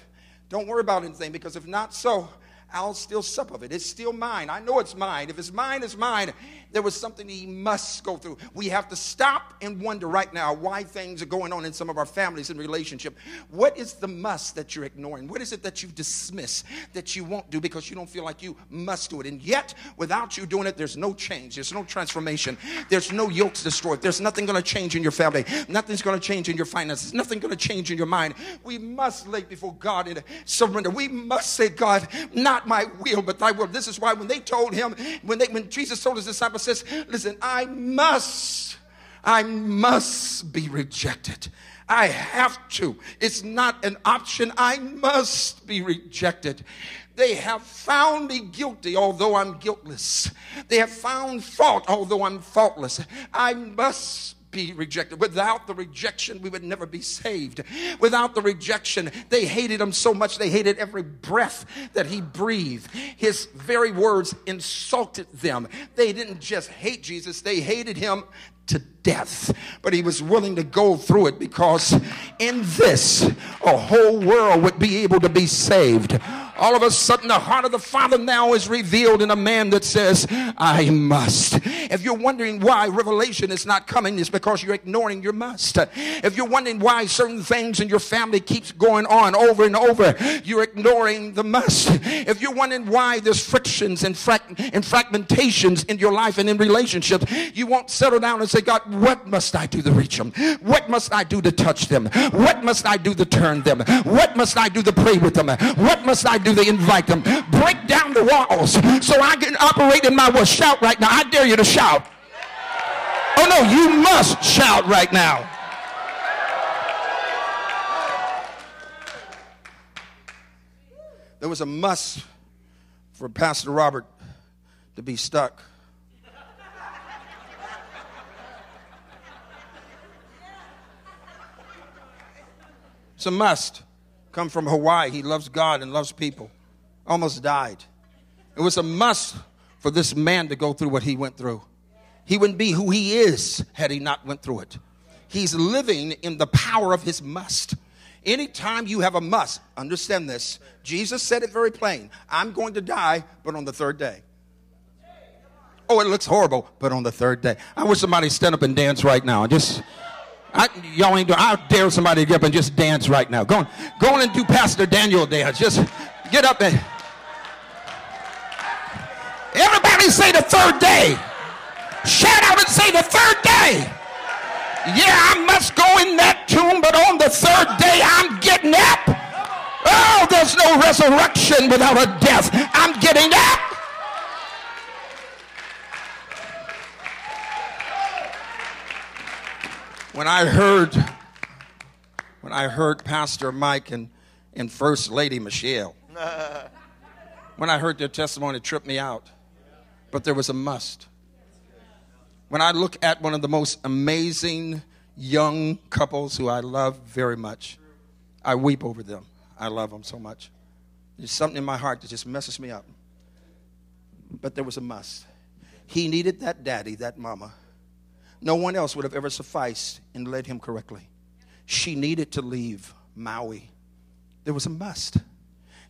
don't worry about anything because if not so, I'll still sup of it. It's still mine. I know it's mine. If it's mine, it's mine. There was something he must go through. We have to stop and wonder right now why things are going on in some of our families and relationship. What is the must that you're ignoring? What is it that you dismiss that you won't do because you don't feel like you must do it? And yet, without you doing it, there's no change. There's no transformation. There's no yokes destroyed. There's nothing going to change in your family. Nothing's going to change in your finances. Nothing going to change in your mind. We must lay before God and surrender. We must say, God, not my will, but thy will. This is why when they told him, when they when Jesus told his disciples, says, listen, I must, I must be rejected. I have to. It's not an option. I must be rejected. They have found me guilty, although I'm guiltless. They have found fault, although I'm faultless. I must be rejected. Without the rejection, we would never be saved. Without the rejection, they hated him so much, they hated every breath that he breathed. His very words insulted them. They didn't just hate Jesus, they hated him to death. But he was willing to go through it because in this, a whole world would be able to be saved. All of a sudden, the heart of the Father now is revealed in a man that says, I must. If you're wondering why revelation is not coming, it's because you're ignoring your must. If you're wondering why certain things in your family keeps going on over and over, you're ignoring the must. If you're wondering why there's frictions and, fra- and fragmentations in your life and in relationships, you won't settle down and say, God, what must I do to reach them? What must I do to touch them? What must I do to turn them? What must I do to pray with them? What must I do to invite them? Break down the walls so I can operate in my will. Shout right now. I dare you to shout. Oh no, you must shout right now. There was a must for Pastor Robert to be stuck It's a must. Come from Hawaii. He loves God and loves people. Almost died. It was a must for this man to go through what he went through. He wouldn't be who he is had he not went through it. He's living in the power of his must. Anytime you have a must, understand this. Jesus said it very plain. I'm going to die, but on the third day. Oh, it looks horrible, but on the third day. I wish somebody stand up and dance right now. Just I, y'all ain't doing. I dare somebody to get up and just dance right now. Go on, go on and do Pastor Daniel dance. Just get up and everybody say the third day. Shout out and say the third day. Yeah, I must go in that tomb, but on the third day I'm getting up. Oh, there's no resurrection without a death. I'm getting up. When I heard when I heard Pastor Mike and, and First Lady Michelle, when I heard their testimony, it tripped me out. But there was a must. When I look at one of the most amazing young couples who I love very much. I weep over them. I love them so much. There's something in my heart that just messes me up. But there was a must. He needed that daddy, that mama. No one else would have ever sufficed and led him correctly. She needed to leave Maui. There was a must.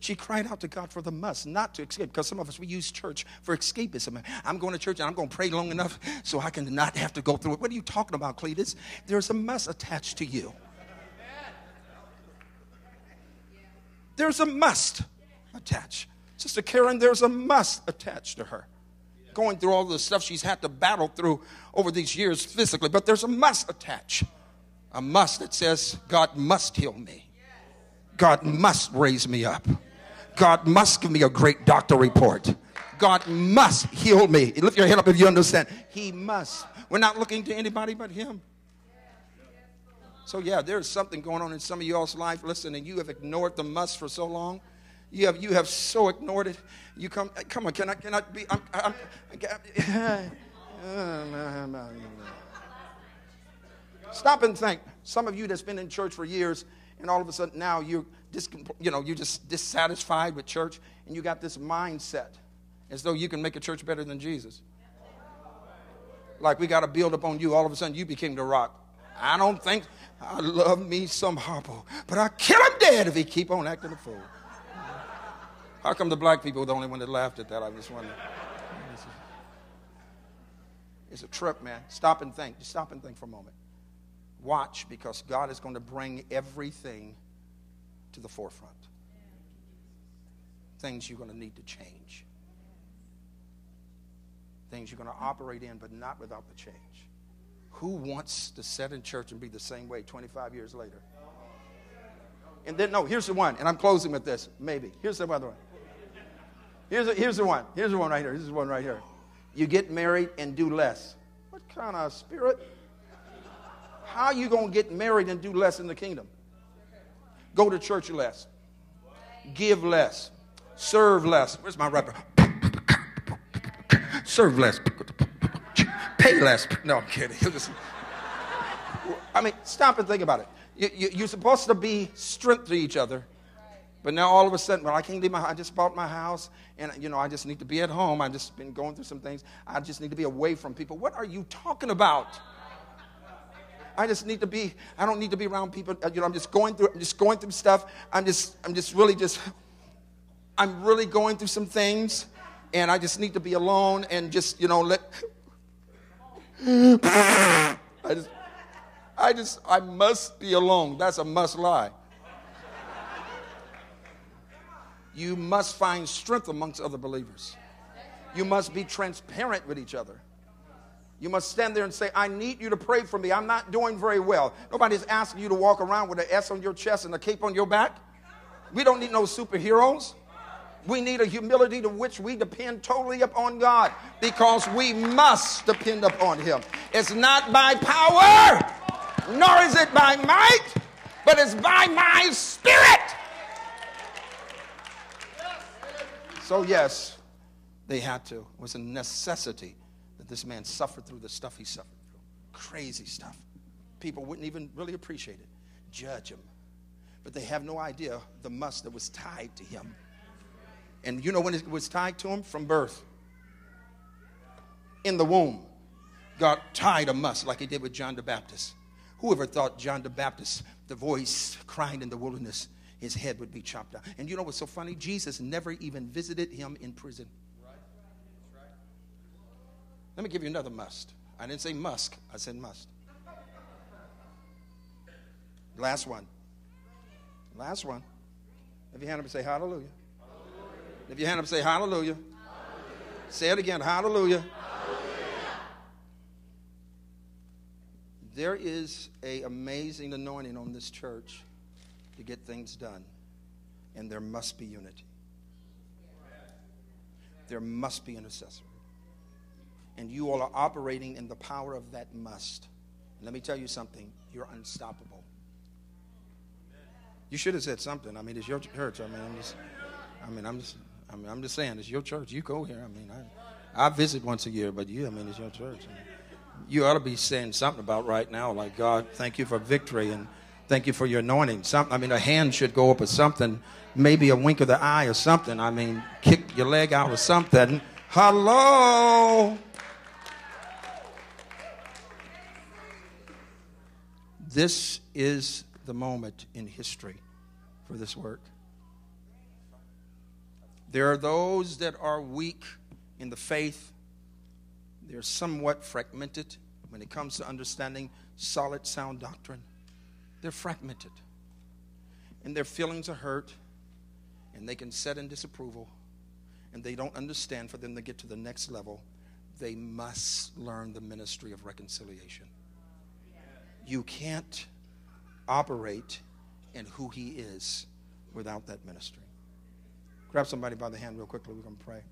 She cried out to God for the must, not to escape, because some of us, we use church for escapism. I'm going to church and I'm going to pray long enough so I can not have to go through it. What are you talking about, Cletus? There's a must attached to you. There's a must attached. Sister Karen, there's a must attached to her. Going through all the stuff she's had to battle through over these years physically, but there's a must attached. A must that says, God must heal me. God must raise me up. God must give me a great doctor report. God must heal me. Lift your hand up if you understand. He must. We're not looking to anybody but Him. So, yeah, there's something going on in some of y'all's life. Listen, and you have ignored the must for so long. You have, you have so ignored it. You come, come on, can I, can I be, I'm, I'm, I'm, Stop and think. Some of you that's been in church for years, and all of a sudden now you're, dis, you know, you're just dissatisfied with church, and you got this mindset as though you can make a church better than Jesus. Like we got to build upon you. All of a sudden you became the rock. I don't think I love me some Harpo, but I kill him dead if he keep on acting a fool. How come the black people were the only one that laughed at that? I just wondering. It's a trip, man. Stop and think. Just stop and think for a moment. Watch because God is going to bring everything to the forefront. Things you're going to need to change. Things you're going to operate in, but not without the change. Who wants to sit in church and be the same way 25 years later? And then, no, here's the one, and I'm closing with this, maybe. Here's the other one. Here's, the, here's the one. Here's the one right here. Here's the one right here. You get married and do less. What kind of spirit? How are you going to get married and do less in the kingdom? Go to church less. Give less. Serve less. Where's my rapper? Serve less. Pay less. No, I'm kidding. I mean, stop and think about it. You, you're supposed to be strength to each other. But now all of a sudden, well, I can't leave my I just bought my house and you know, I just need to be at home. I've just been going through some things. I just need to be away from people. What are you talking about? I just need to be, I don't need to be around people. Uh, you know, I'm just going through, I'm just going through stuff. I'm just, I'm just really just, I'm really going through some things. And I just need to be alone and just, you know, let, I just, I just, I must be alone. That's a must lie. You must find strength amongst other believers. You must be transparent with each other. You must stand there and say, I need you to pray for me. I'm not doing very well. Nobody's asking you to walk around with an S on your chest and a cape on your back. We don't need no superheroes. We need a humility to which we depend totally upon God because we must depend upon Him. It's not by power, nor is it by might, but it's by my spirit. So, yes, they had to. It was a necessity that this man suffered through the stuff he suffered through. Crazy stuff. People wouldn't even really appreciate it, judge him. But they have no idea the must that was tied to him. And you know when it was tied to him? From birth. In the womb. God tied a must like he did with John the Baptist. Whoever thought John the Baptist, the voice crying in the wilderness, his head would be chopped off? And you know what's so funny? Jesus never even visited him in prison. Let me give you another must. I didn't say musk, I said must. Last one. Last one. If your hand up and say hallelujah. If your hand up and say hallelujah. hallelujah. Say it again, hallelujah. hallelujah. There is a amazing anointing on this church to get things done. And there must be unity. There must be intercessor and you all are operating in the power of that must. And let me tell you something you're unstoppable. You should have said something. I mean, it's your church. I mean, I'm just, I mean, I'm just, I mean, I'm just saying, it's your church. You go here. I mean, I, I visit once a year, but you, I mean, it's your church. I mean, You ought to be saying something about right now, like, God, thank you for victory and thank you for your anointing. Something, I mean, a hand should go up or something, maybe a wink of the eye or something. I mean, kick your leg out or something. Hello. This is the moment in history for this work. There are those that are weak in the faith, they're somewhat fragmented when it comes to understanding solid, sound doctrine. They're fragmented, and their feelings are hurt, and they can set in disapproval, and they don't understand for them to get to the next level. They must learn the ministry of reconciliation. You can't operate in who He is without that ministry. Grab somebody by the hand real quickly. We're going to pray.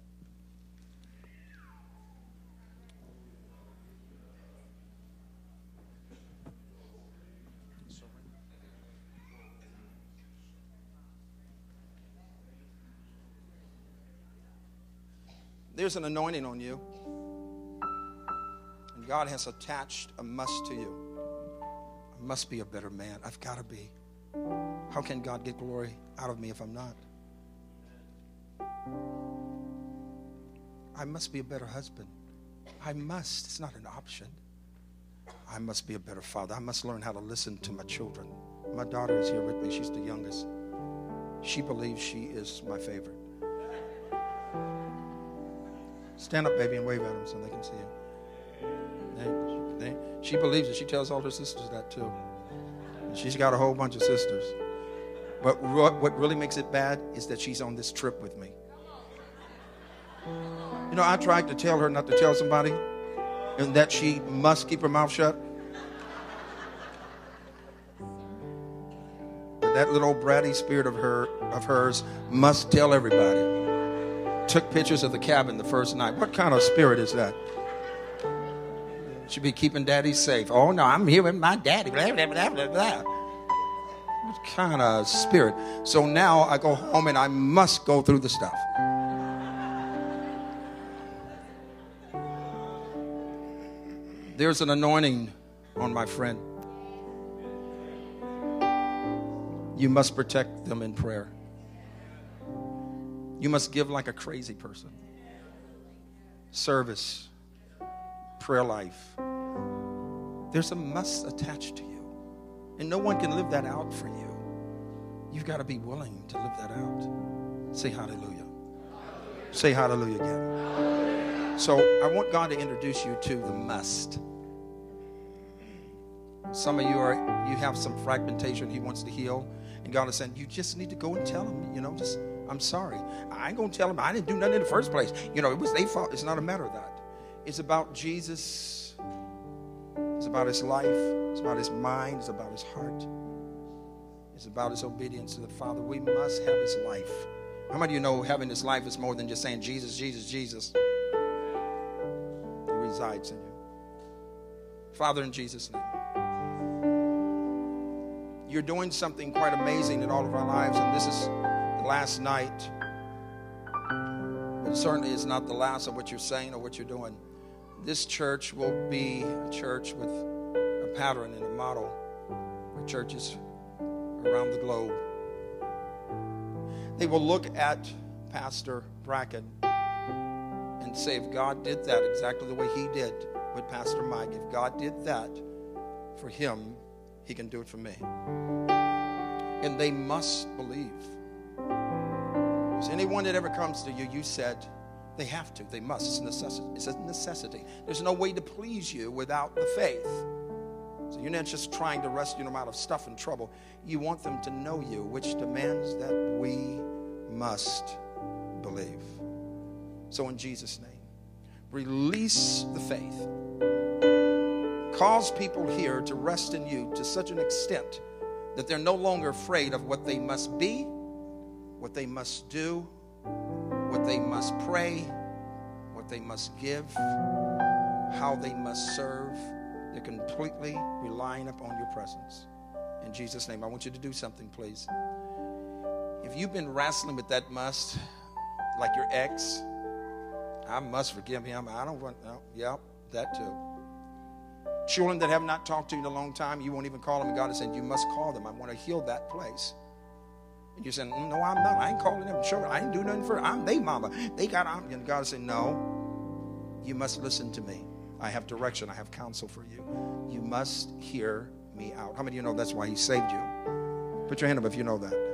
There's an anointing on you. And God has attached a must to you. I must be a better man. I've got to be. How can God get glory out of me if I'm not? I must be a better husband. I must. It's not an option. I must be a better father. I must learn how to listen to my children. My daughter is here with me. She's the youngest. She believes she is my favorite. Stand up, baby, and wave at them so they can see you. They, they, she believes it. She tells all her sisters that too. And she's got a whole bunch of sisters. But what really makes it bad is that she's on this trip with me. You know, I tried to tell her not to tell somebody and that she must keep her mouth shut. But that little bratty spirit of her of hers must tell everybody. Took pictures of the cabin the first night. What kind of spirit is that? Should be keeping daddy safe. Oh no, I'm here with my daddy. Blah, blah, blah, blah, blah. What kind of spirit? So now I go home and I must go through the stuff. There's an anointing on my friend. You must protect them in prayer. You must give like a crazy person. Service, prayer life. There's a must attached to you. And no one can live that out for you. You've got to be willing to live that out. Say hallelujah. hallelujah. Say hallelujah again. Hallelujah. So I want God to introduce you to the must. Some of you are you have some fragmentation he wants to heal. And God is saying, you just need to go and tell him, you know, just I'm sorry. I ain't gonna tell him I didn't do nothing in the first place. You know, it was their fault. It's not a matter of that. It's about Jesus. It's about his life. It's about his mind. It's about his heart. It's about his obedience to the Father. We must have his life. How many of you know having this life is more than just saying Jesus, Jesus, Jesus? He resides in you. Father, in Jesus' name you're doing something quite amazing in all of our lives, and this is last night. But certainly is not the last of what you're saying or what you're doing. This church will be a church with a pattern and a model for churches around the globe. They will look at Pastor Bracken and say, if God did that exactly the way he did with Pastor Mike, if God did that for him, he can do it for me. And they must believe. Anyone that ever comes to you, you said they have to, they must. It's a necessity. It's a necessity. There's no way to please you without the faith. So you're not just trying to rescue them out of stuff and trouble. You want them to know you, which demands that we must believe. So in Jesus' name, release the faith Cause people here to rest in you to such an extent that they're no longer afraid of what they must be, what they must do, what they must pray, what they must give, how they must serve. They're completely relying upon your presence. In Jesus' name, I want you to do something, please. If you've been wrestling with that must, like your ex, I must forgive him. I don't want, no, yep, that too. Children that have not talked to you in a long time, you won't even call them. And God is saying, You must call them. I want to heal that place. You're saying, No, I'm not. I ain't calling them. Sure, I ain't do nothing for I'm they mama. They got I'm and God saying, No, you must listen to me. I have direction, I have counsel for you. You must hear me out. How many of you know that's why he saved you? Put your hand up if you know that.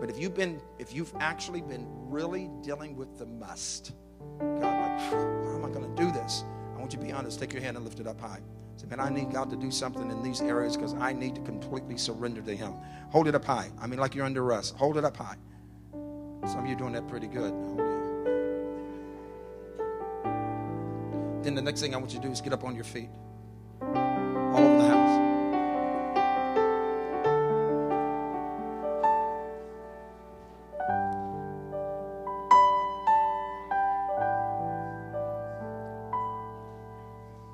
But if you've been, if you've actually been really dealing with the must, God, like, how am I going to do this? I want you to be honest. Take your hand and lift it up high. Say, man, I need God to do something in these areas because I need to completely surrender to Him. Hold it up high. I mean, like you're under arrest. Hold it up high. Some of you are doing that pretty good. Then the next thing I want you to do is get up on your feet. All over the house.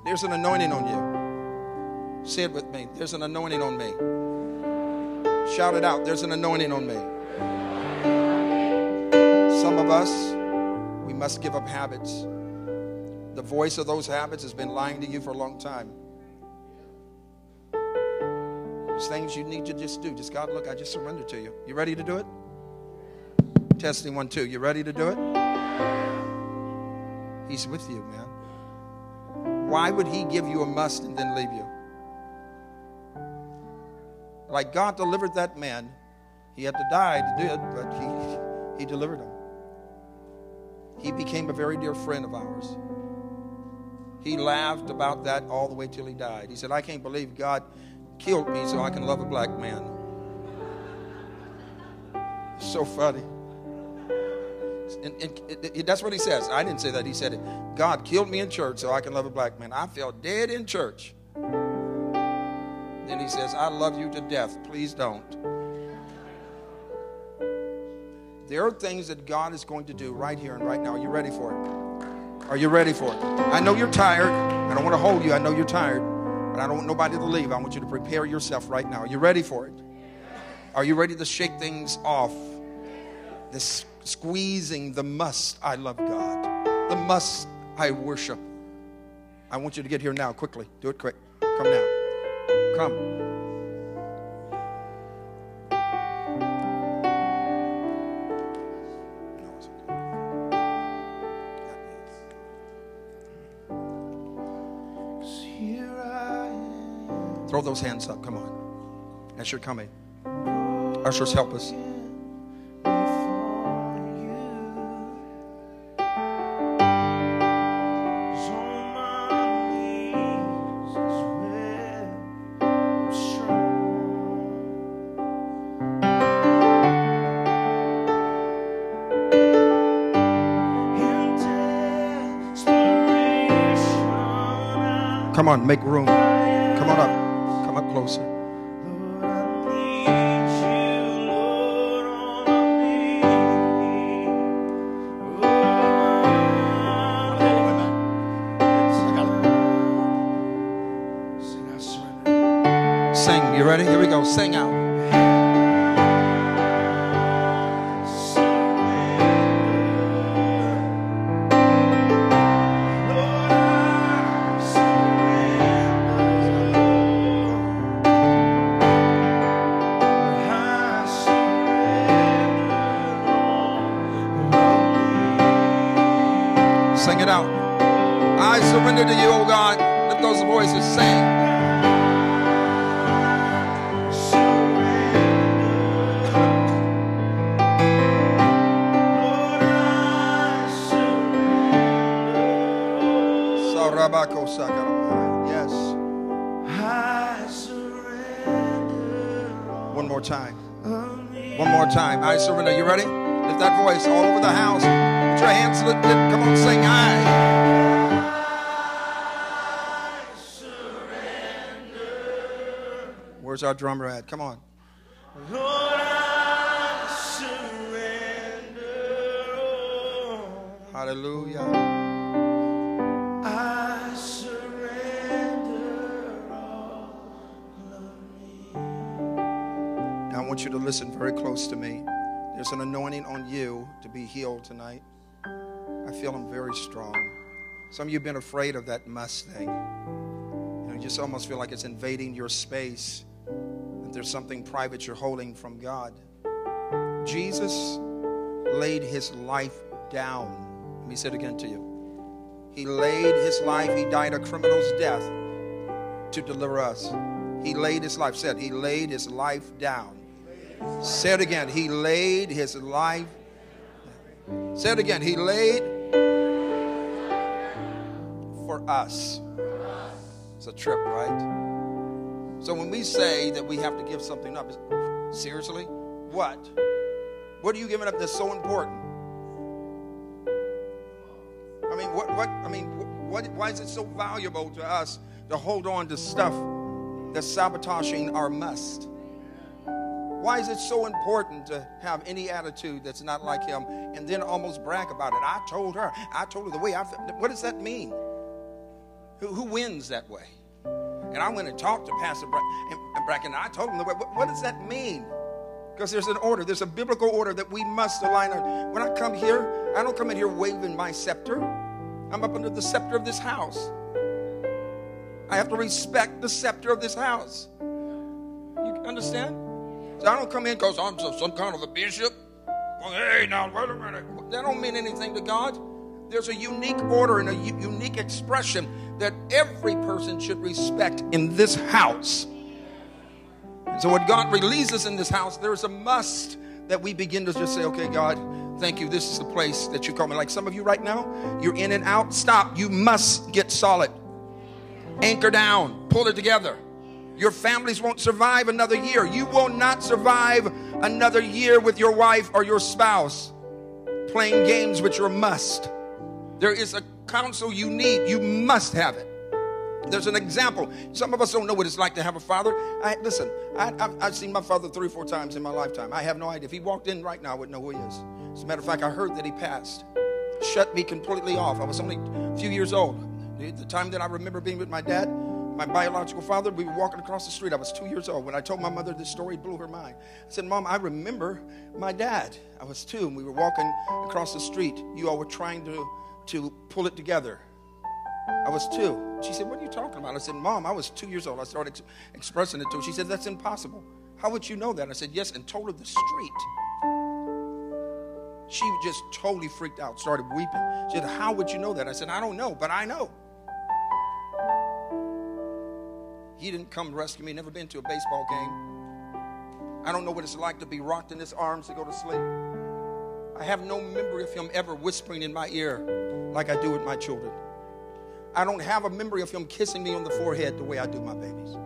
There's an anointing on you. Say it with me. There's an anointing on me. Shout it out. There's an anointing on me. Some of us, we must give up habits. The voice of those habits has been lying to you for a long time. There's things you need to just do. Just God, look, I just surrender to you. You ready to do it? Testing one, two. You ready to do it? He's with you, man. Why would he give you a must and then leave you? Like God delivered that man. He had to die to do it, but he, he delivered him. He became a very dear friend of ours. He laughed about that all the way till he died. He said, I can't believe God killed me so I can love a black man. So funny. And, and, and, that's what he says. I didn't say that. He said it. God killed me in church so I can love a black man. I felt dead in church. Then he says, I love you to death. Please don't. There are things that God is going to do right here and right now. Are you ready for it? Are you ready for it? I know you're tired. I don't want to hold you. I know you're tired. But I don't want nobody to leave. I want you to prepare yourself right now. Are you ready for it? Are you ready to shake things off? This squeezing the must, I love God. The must, I worship. I want you to get here now, quickly. Do it quick. Come now. Come. Throw those hands up. Come on. As you're coming. Ushers, help us. On, make room. Our drummer at? Come on. Hallelujah. Now I want you to listen very close to me. There's an anointing on you to be healed tonight. I feel him very strong. Some of you have been afraid of that must thing. just almost feel like it's invading your space, there's something private you're holding from God. Jesus laid his life down. Let me say it again to you. He laid his life, he died a criminal's death to deliver us. He laid his life, said, he laid his life down. Said again, he laid his life. Said again, he laid for us. It's a trip, right? So when we say that we have to give something up, seriously, what? What are you giving up that's so important? I mean, what, what, I mean, what, why is it so valuable to us to hold on to stuff that's sabotaging our must? Why is it so important to have any attitude that's not like him and then almost brag about it? I told her, I told her the way I. What does that mean? Who, who wins that way? And I went and talked to Pastor Bracken, and I told him. What, what does that mean? Because there's an order, there's a biblical order that we must align on. When I come here, I don't come in here waving my scepter. I'm up under the scepter of this house. I have to respect the scepter of this house. You understand? So I don't come in because I'm some kind of a bishop. Well, hey, now, wait a minute. That don't mean anything to God. There's a unique order and a unique expression that every person should respect in this house. And So when God releases in this house, there's a must that we begin to just say, okay, God, thank you. This is the place that you call me. Like some of you right now, you're in and out. Stop. You must get solid. Anchor down. Pull it together. Your families won't survive another year. You will not survive another year with your wife or your spouse playing games which are a must. There is a counsel you need. You must have it. There's an example. Some of us don't know what it's like to have a father. I, listen, I, have seen my father three or four times in my lifetime. I have no idea. If he walked in right now, I wouldn't know who he is. As a matter of fact, I heard that he passed. Shut me completely off. I was only a few years old. The time that I remember being with my dad, my biological father, we were walking across the street. I was two years old. When I told my mother this story, it blew her mind. I said, Mom, I remember my dad. I was two, and we were walking across the street. You all were trying to, to pull it together. I was two. She said, What are you talking about? I said, Mom, I was two years old. I started ex- expressing it to her. She said, That's impossible. How would you know that? I said, Yes, and told her the street. She just totally freaked out, started weeping. She said, How would you know that? I said, I don't know, but I know. He didn't come rescue me, never been to a baseball game. I don't know what it's like to be rocked in his arms to go to sleep. I have no memory of him ever whispering in my ear like I do with my children. I don't have a memory of him kissing me on the forehead the way I do my babies.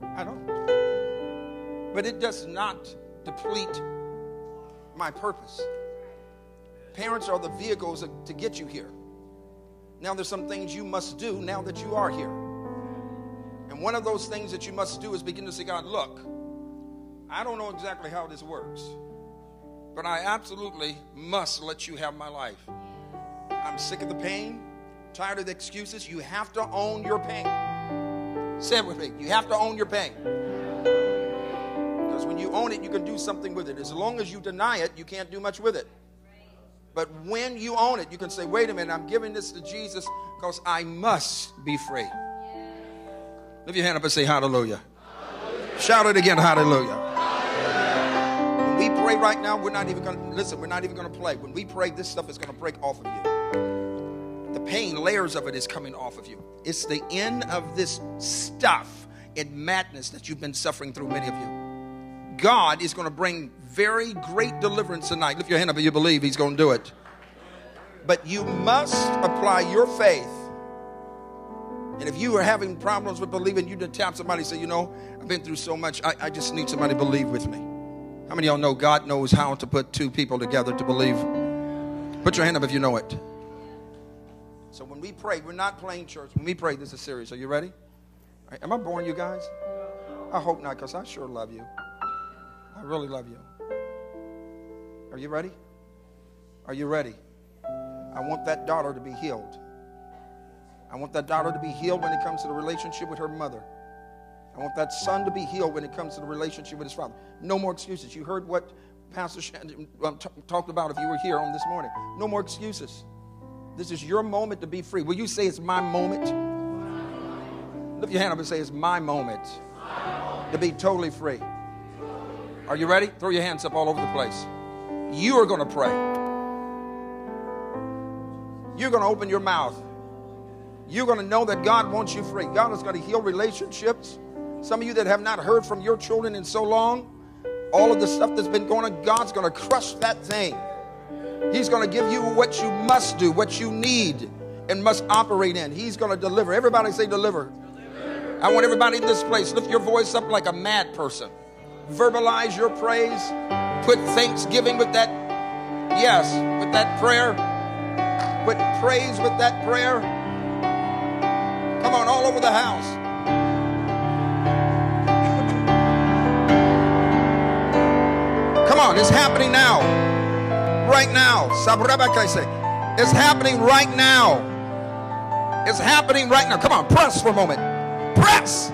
I don't. But it does not deplete my purpose. Parents are the vehicles to get you here. Now, there's some things you must do now that you are here. And one of those things that you must do is begin to say, God, look, I don't know exactly how this works, but I absolutely must let you have my life. I'm sick of the pain, tired of the excuses. You have to own your pain. Say it with me. You have to own your pain. Because when you own it, you can do something with it. As long as you deny it, you can't do much with it. But when you own it, you can say, wait a minute, I'm giving this to Jesus because I must be free. Lift your hand up and say hallelujah. hallelujah. Shout it again, hallelujah. Pray right now, we're not even going to, listen, we're not even going to play. When we pray, this stuff is going to break off of you. The pain, layers of it is coming off of you. It's the end of this stuff and madness that you've been suffering through, many of you. God is going to bring very great deliverance tonight. Lift your hand up if you believe He's going to do it. But you must apply your faith. And if you are having problems with believing, you just tap somebody and say, you know, I've been through so much. I, I just need somebody to believe with me. How many of y'all know God knows how to put two people together to believe? Put your hand up if you know it. So when we pray, we're not playing church. When we pray, this is serious. Are you ready? Right, am I boring you guys? I hope not, because I sure love you. I really love you. Are you ready? Are you ready? I want that daughter to be healed. I want that daughter to be healed when it comes to the relationship with her mother. I want that son to be healed when it comes to the relationship with his father. No more excuses. You heard what Pastor Shannon um, t- talked about if you were here on this morning. No more excuses. This is your moment to be free. Will you say it's my moment? Lift your hand up and say, It's my moment to be totally free. Are you ready? Throw your hands up all over the place. You are going to pray. You're going to open your mouth. You're going to know that God wants you free. God is going to heal relationships. Some of you that have not heard from your children in so long, all of the stuff that's been going on, God's going to crush that thing. He's going to give you what you must do, what you need and must operate in. He's going to deliver. Everybody say deliver. deliver. I want everybody in this place, lift your voice up like a mad person. Verbalize your praise. Put thanksgiving with that, yes, with that prayer. Put praise with that prayer. Come on, all over the house. Come on, it's happening now. Right now. It's happening right now. It's happening right now. Come on, press for a moment. Press.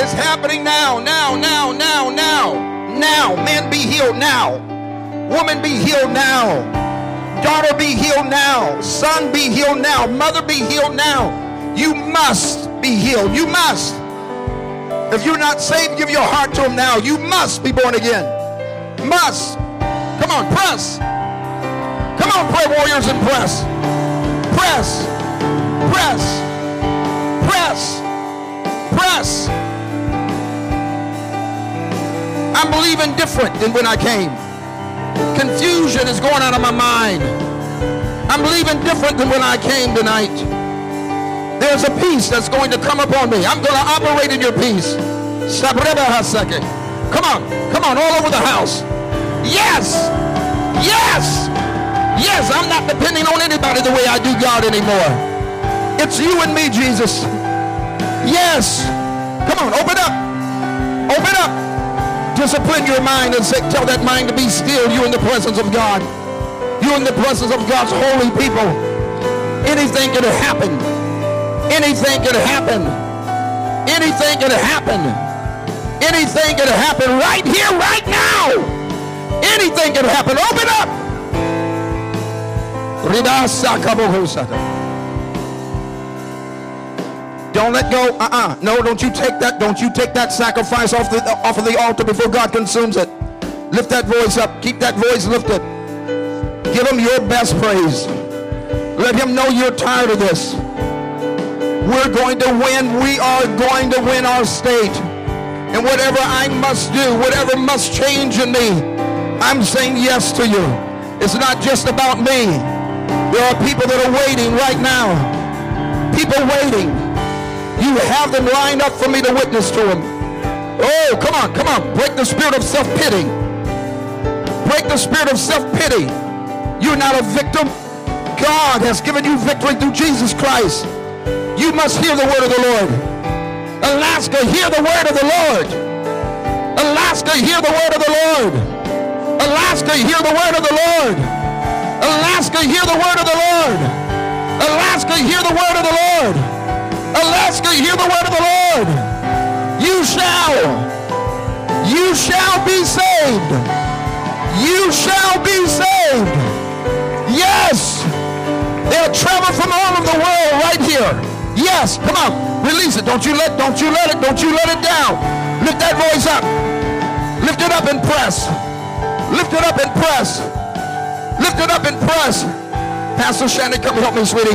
It's happening now, now, now, now, now. Now. Man be healed now. Woman be healed now. Daughter be healed now. Son be healed now. Mother be healed now. You must be healed. You must. If you're not saved, give your heart to him now. You must be born again. Must. Come on, press. Come on, pray warriors and press. Press. Press. Press. Press. I'm believing different than when I came. Confusion is going out of my mind. I'm believing different than when I came tonight. There's a peace that's going to come upon me. I'm going to operate in your peace. Come on. Come on. All over the house. Yes. Yes. Yes. I'm not depending on anybody the way I do God anymore. It's you and me, Jesus. Yes. Come on, open up. Open up. Discipline your mind and say, tell that mind to be still. You in the presence of God. You in the presence of God's holy people. Anything can happen. Anything can happen. Anything can happen. Anything can happen right here, right now. Anything can happen. Open up. Don't let go. Uh-uh. No, don't you take that. Don't you take that sacrifice off the off of the altar before God consumes it. Lift that voice up. Keep that voice lifted. Give him your best praise. Let him know you're tired of this. We're going to win. We are going to win our state. And whatever I must do, whatever must change in me, I'm saying yes to you. It's not just about me. There are people that are waiting right now. People waiting. You have them lined up for me to witness to them. Oh, come on, come on. Break the spirit of self-pity. Break the spirit of self-pity. You're not a victim. God has given you victory through Jesus Christ. You must hear the word of the Lord. Alaska, hear the word of the Lord. Alaska, hear the word of the Lord. Alaska, hear the word of the Lord. Alaska, hear the word of the Lord. Alaska, hear the word of the Lord. Alaska, hear the word of the Lord. You shall, you shall be saved. You shall be saved. Yes. They'll travel from all over the world right here. Yes, come on. Release it. Don't you let, don't you let it, don't you let it down. Lift that voice up. Lift it up and press. Lift it up and press. Lift it up and press. Pastor Shannon, come help me, sweetie.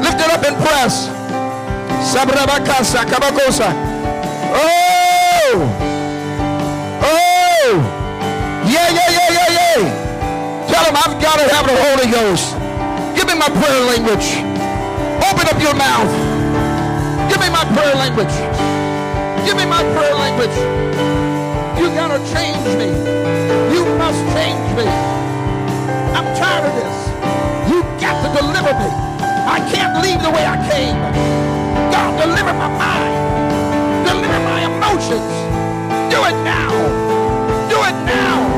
Lift it up and press. Sabrabakasa, Kabakosa. Oh! Oh! Yeah, yeah, yeah, yeah, yeah. Tell him I've got to have the Holy Ghost. Give me my prayer language. Open up your mouth. Give me my prayer language. Give me my prayer language. You got to change me. You must change me. I'm tired of this. You got to deliver me. I can't leave the way I came. God, deliver my mind. Deliver my emotions. Do it now. Do it now.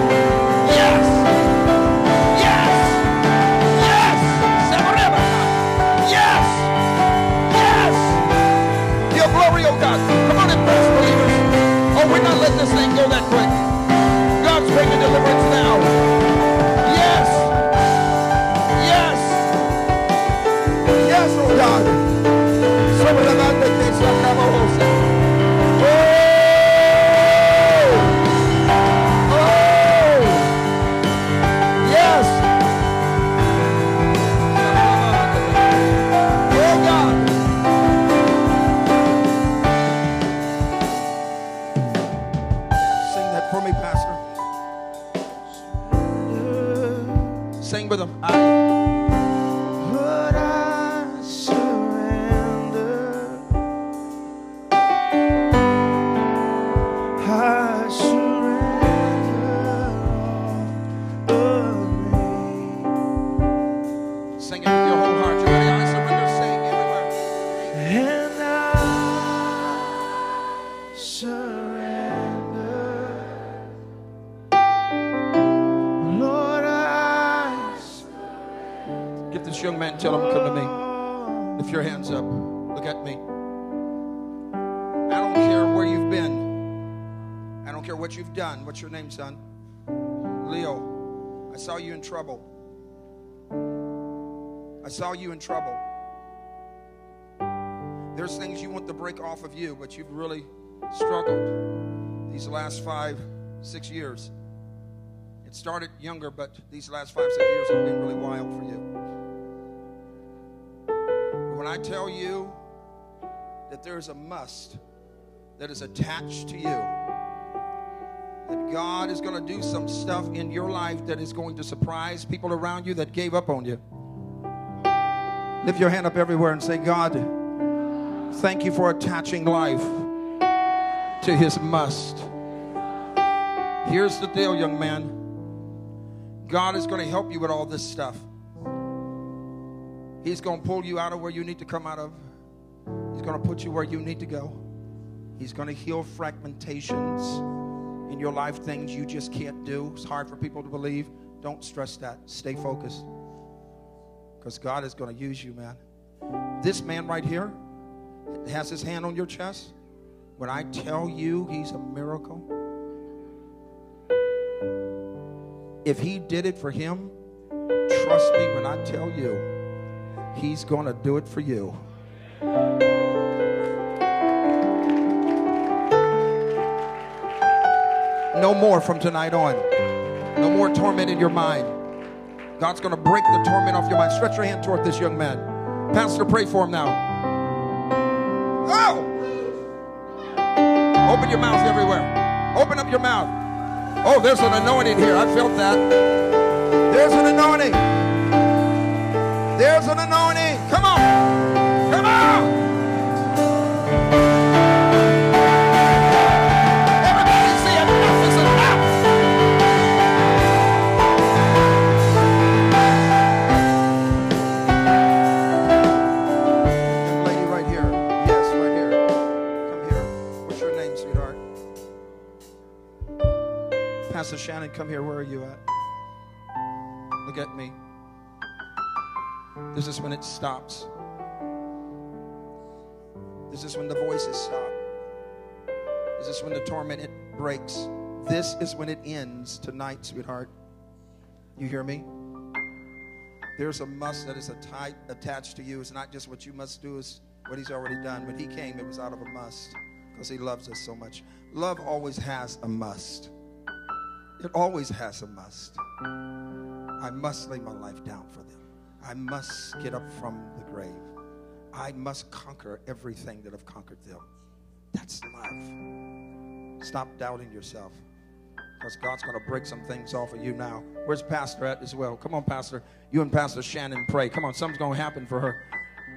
What's your name, son? Leo. I saw you in trouble. I saw you in trouble. There's things you want to break off of you, but you've really struggled these last five, six years. It started younger, but these last five, six years have been really wild for you. When I tell you that there's a must that is attached to you, that God is going to do some stuff in your life that is going to surprise people around you that gave up on you. Lift your hand up everywhere and say, God, thank you for attaching life to his must. Here's the deal, young man. God is going to help you with all this stuff. He's going to pull you out of where you need to come out of. He's going to put you where you need to go. He's going to heal fragmentations in your life, things you just can't do. It's hard for people to believe. Don't stress that. Stay focused. Because God is going to use you, man. This man right here has his hand on your chest. When I tell you he's a miracle, if he did it for him, trust me when I tell you, he's going to do it for you. No more from tonight on. No more torment in your mind. God's going to break the torment off your mind. Stretch your hand toward this young man. Pastor, pray for him now. Oh! Open your mouth everywhere. Open up your mouth. Oh, there's an anointing here. I felt that. There's an anointing. There's an anointing. Come here. Where are you at? Look at me. This is when it stops. This is when the voices stop. This is when the torment it breaks. This is when it ends tonight, sweetheart. You hear me? There's a must that is a tight attached to you. It's not just what you must do, it's what he's already done. When he came, it was out of a must because he loves us so much. Love always has a must. It always has a must. I must lay my life down for them. I must get up from the grave. I must conquer everything that I've conquered them. That's love. Stop doubting yourself because God's going to break some things off of you now. Where's Pastor at as well? Come on, Pastor. You and Pastor Shannon pray. Come on, something's going to happen for her.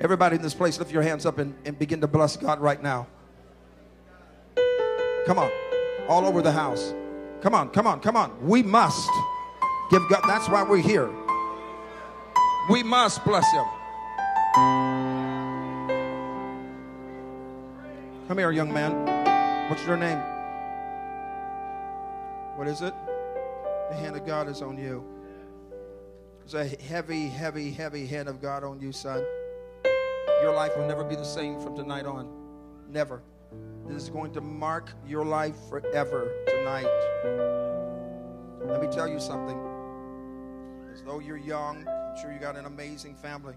Everybody in this place, lift your hands up and, and begin to bless God right now. Come on, all over the house. Come on, come on, come on. We must give God. That's why we're here. We must bless Him. Come here, young man. What's your name? What is it? The hand of God is on you. There's a heavy, heavy, heavy hand of God on you, son. Your life will never be the same from tonight on. Never. This is going to mark your life forever tonight. Let me tell you something. As though you're young, I'm sure you got an amazing family.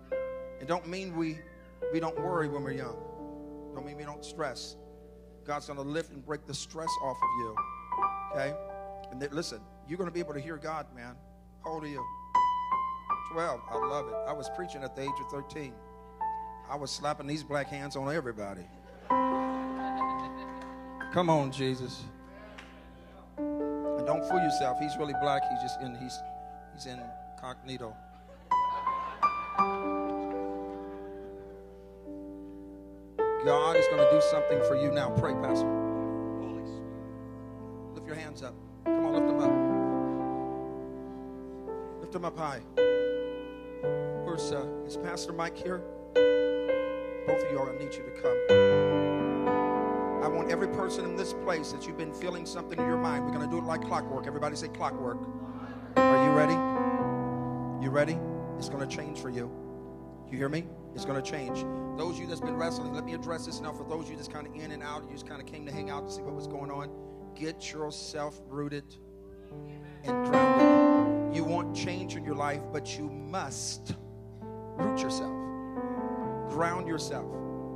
It don't mean we we don't worry when we're young. Don't mean we don't stress. God's going to lift and break the stress off of you. Okay? And then, listen, you're going to be able to hear God, man. How old are you? 12. I love it. I was preaching at the age of 13. I was slapping these black hands on everybody. Come on, Jesus. And don't fool yourself. He's really black. He's just in he's he's in incognito. God is going to do something for you now. Pray, Pastor. Holy Spirit. Lift your hands up. Come on, lift them up. Lift them up high. Where's uh, is Pastor Mike here? Both of you, are. I need you to come. I want every person in this place that you've been feeling something in your mind. We're going to do it like clockwork. Everybody say clockwork. Are you ready? You ready? It's going to change for you. You hear me? It's going to change. Those of you that's been wrestling, let me address this now. For those of you that's kind of in and out, you just kind of came to hang out to see what was going on. Get yourself rooted and grounded. You want change in your life, but you must root yourself, ground yourself.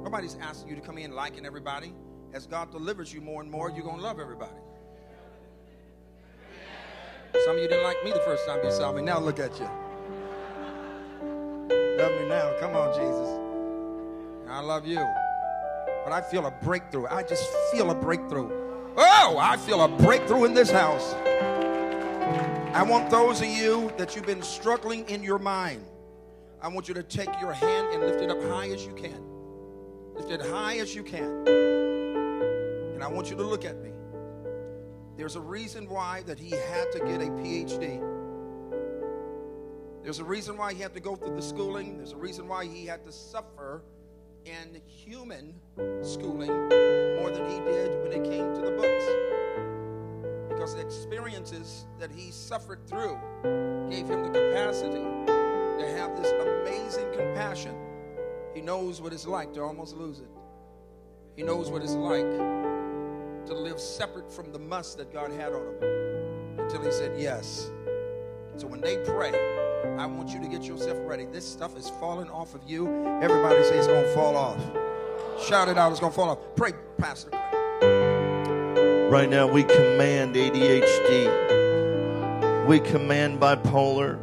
Nobody's asking you to come in liking everybody. As God delivers you more and more, you're going to love everybody. Some of you didn't like me the first time you saw me. Now look at you. Love me now. Come on, Jesus. I love you. But I feel a breakthrough. I just feel a breakthrough. Oh, I feel a breakthrough in this house. I want those of you that you've been struggling in your mind, I want you to take your hand and lift it up high as you can. Lift it high as you can. And I want you to look at me. There's a reason why that he had to get a PhD. There's a reason why he had to go through the schooling. There's a reason why he had to suffer in human schooling more than he did when it came to the books. Because the experiences that he suffered through gave him the capacity to have this amazing compassion. He knows what it's like to almost lose it. He knows what it's like to live separate from the must that God had on him until he said yes. So when they pray, I want you to get yourself ready. This stuff is falling off of you. Everybody say it's going to fall off. Shout it out, it's going to fall off. Pray, Pastor. Right now, we command ADHD. We command bipolar.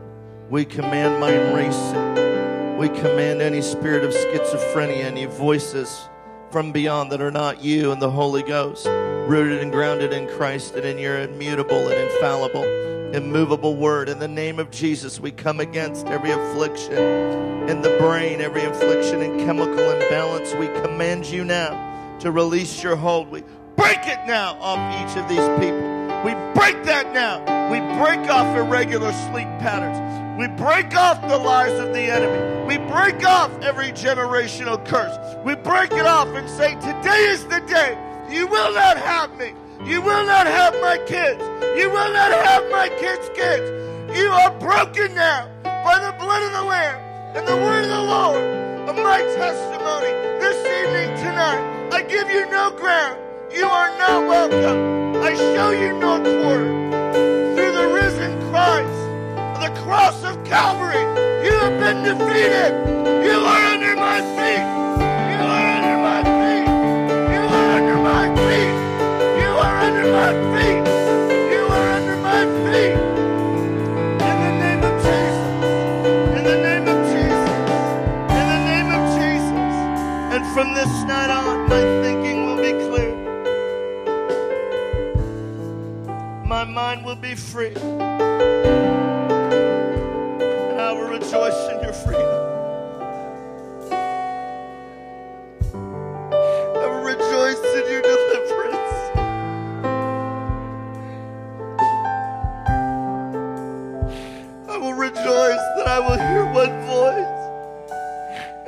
We command mind racing. We command any spirit of schizophrenia, any voices from beyond that are not you and the Holy Ghost, rooted and grounded in Christ and in your immutable and infallible, immovable word. In the name of Jesus, we come against every affliction in the brain, every affliction in chemical imbalance. We command you now to release your hold. We break it now off each of these people. We break that now. We break off irregular sleep patterns. We break off the lies of the enemy. We break off every generational curse. We break it off and say, Today is the day. You will not have me. You will not have my kids. You will not have my kids' kids. You are broken now by the blood of the Lamb and the word of the Lord of my testimony this evening tonight. I give you no ground. You are not welcome. I show you no quarter. Through the risen Christ, the cross of Calvary, you have been defeated. You are under my feet. From this night on, my thinking will be clear. My mind will be free. And I will rejoice in your freedom. I will rejoice in your deliverance. I will rejoice that I will hear one voice,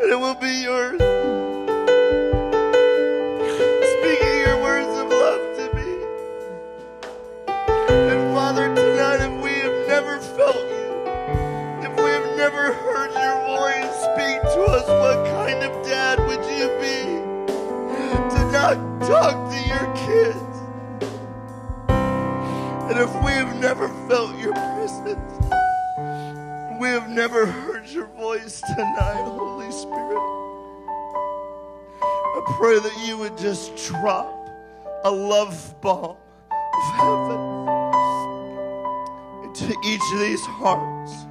and it will be yours. Never heard your voice speak to us, what kind of dad would you be to not talk to your kids? And if we have never felt your presence, we have never heard your voice tonight, Holy Spirit. I pray that you would just drop a love bomb of heaven into each of these hearts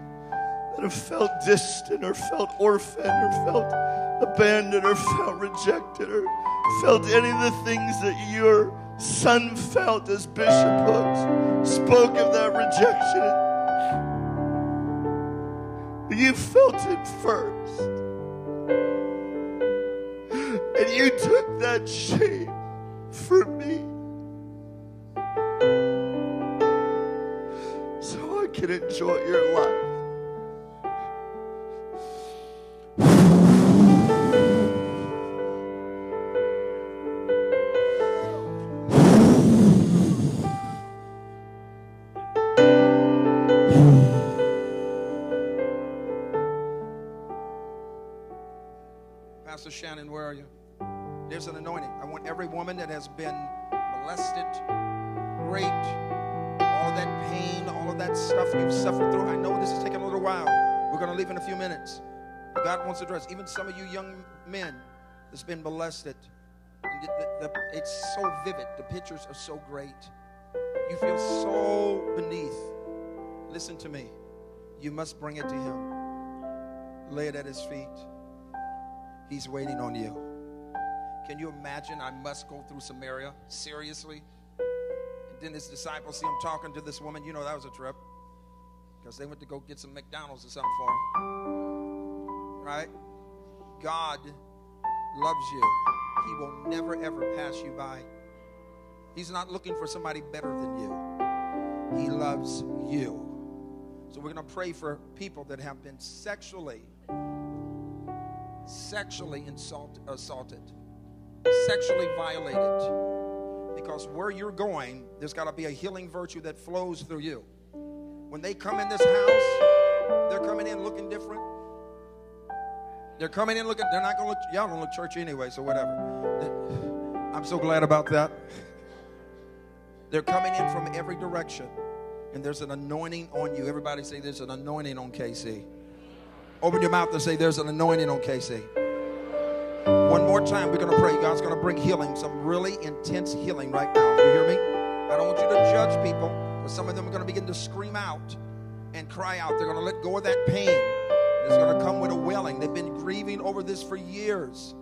that have felt distant or felt orphaned or felt abandoned or felt rejected or felt any of the things that your son felt as Bishop Hooks spoke of that rejection. You felt it first. And you took that shame for me. So I can enjoy your life. Shannon, where are you? There's an anointing. I want every woman that has been molested, raped, all of that pain, all of that stuff you've suffered through. I know this is taking a little while. We're going to leave in a few minutes. But God wants to address even some of you young men that's been molested. The- the- it's so vivid. The pictures are so great. You feel so beneath. Listen to me. You must bring it to Him. Lay it at His feet. He's waiting on you. Can you imagine I must go through Samaria? Seriously? And then his disciples see him talking to this woman. You know that was a trip. Because they went to go get some McDonald's or something for him. Right? God loves you. He will never ever pass you by. He's not looking for somebody better than you. He loves you. So we're going to pray for people that have been sexually sexually insult, assaulted, sexually violated. Because where you're going, there's got to be a healing virtue that flows through you. When they come in this house, they're coming in looking different. They're coming in looking, they're not going to look, y'all don't look churchy anyway, so whatever. I'm so glad about that. They're coming in from every direction, and there's an anointing on you. Everybody say, There's an anointing on KC. Open your mouth and say, There's an anointing on KC. One more time, we're going to pray. God's going to bring healing, some really intense healing right now. You hear me? I don't want you to judge people, but some of them are going to begin to scream out and cry out. They're going to let go of that pain. It's going to come with a wailing. They've been grieving over this for years.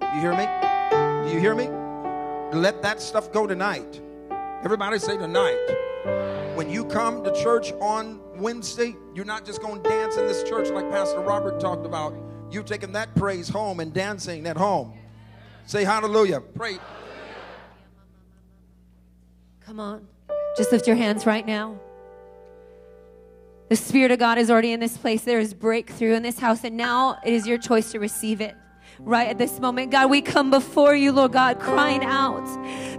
You hear me? Do you hear me? Let that stuff go tonight. Everybody say tonight. When you come to church on Wednesday, you're not just going to dance in this church like Pastor Robert talked about. You're taking that praise home and dancing at home. Say hallelujah. Pray. Come on. Just lift your hands right now. The Spirit of God is already in this place. There is breakthrough in this house, and now it is your choice to receive it. Right at this moment, God, we come before you, Lord God, crying out.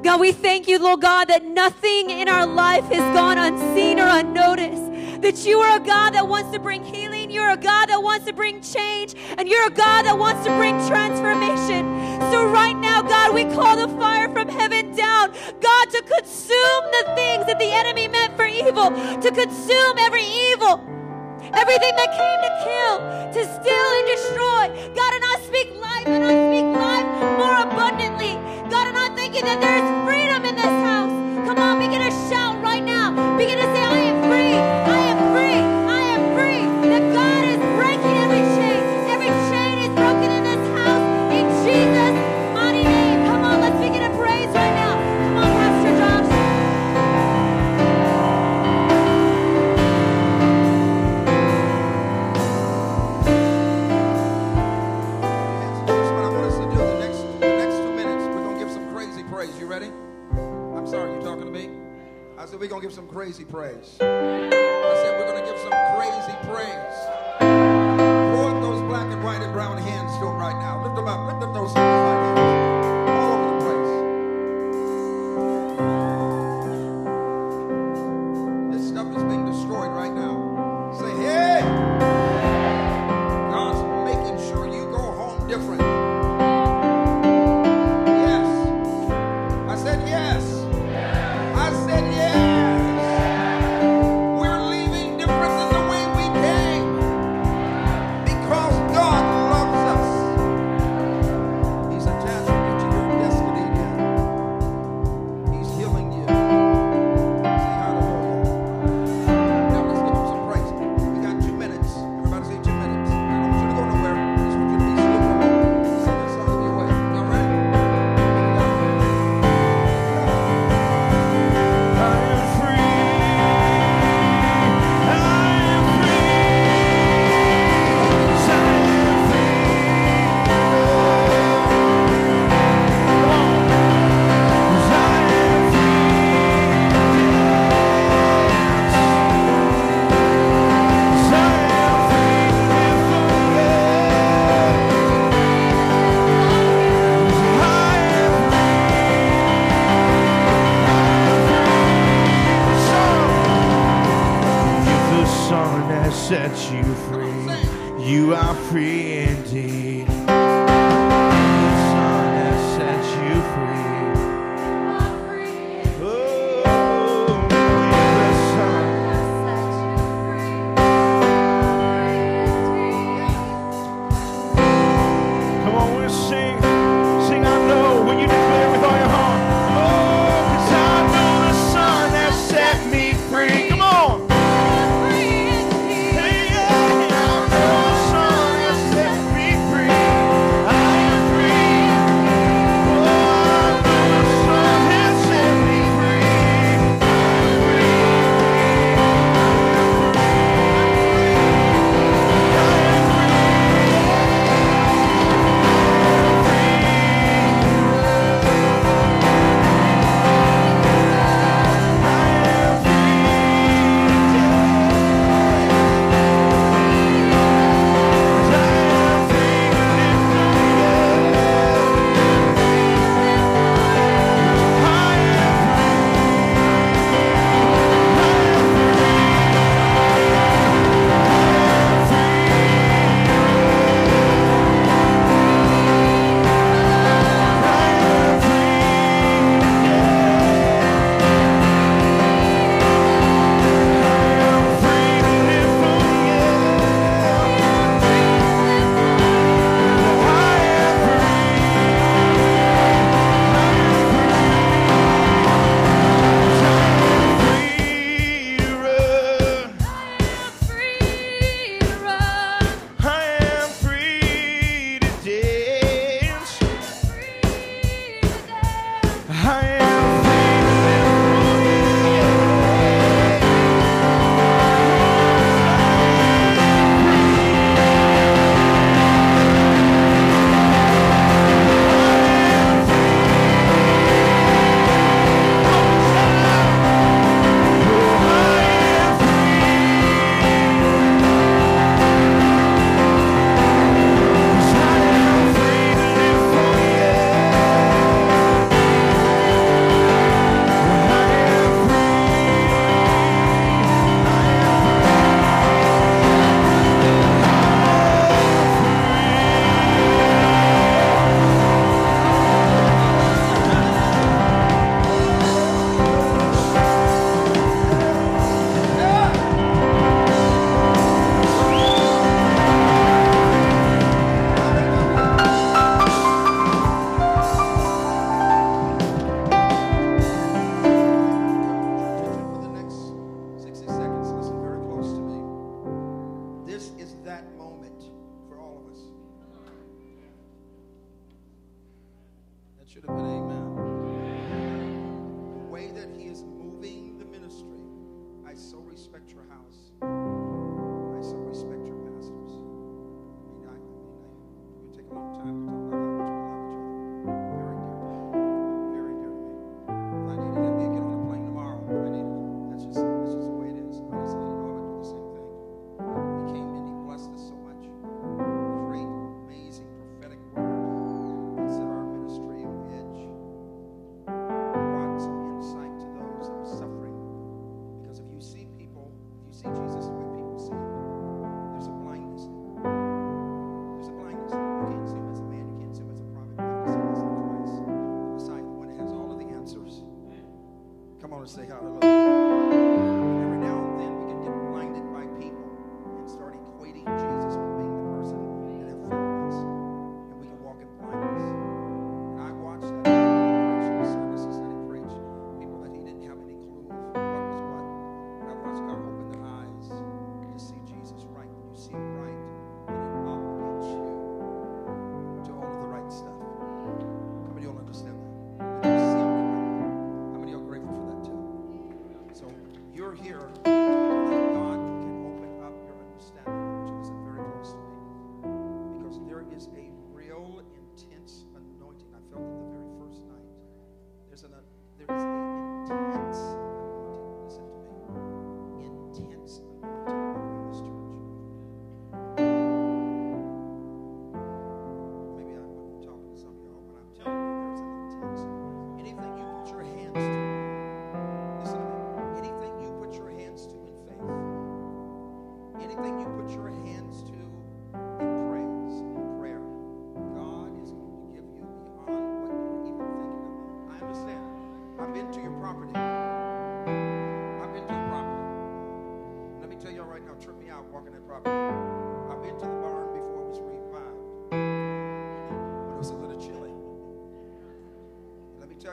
God, we thank you, Lord God, that nothing in our life has gone unseen or unnoticed. That you are a God that wants to bring healing, you're a God that wants to bring change, and you're a God that wants to bring transformation. So, right now, God, we call the fire from heaven down, God, to consume the things that the enemy meant for evil, to consume every evil. Everything that came to kill, to steal and destroy. God, and I speak life, and I speak life more abundantly. God, and I thank you that there is freedom in this house. Come on, begin to shout right now. Begin to say, I am free. I I said, we're going to give some crazy praise. I said, we're going to give some crazy praise. Throw up those black and white and brown hands to them right now. Lift them up. Lift up those hands.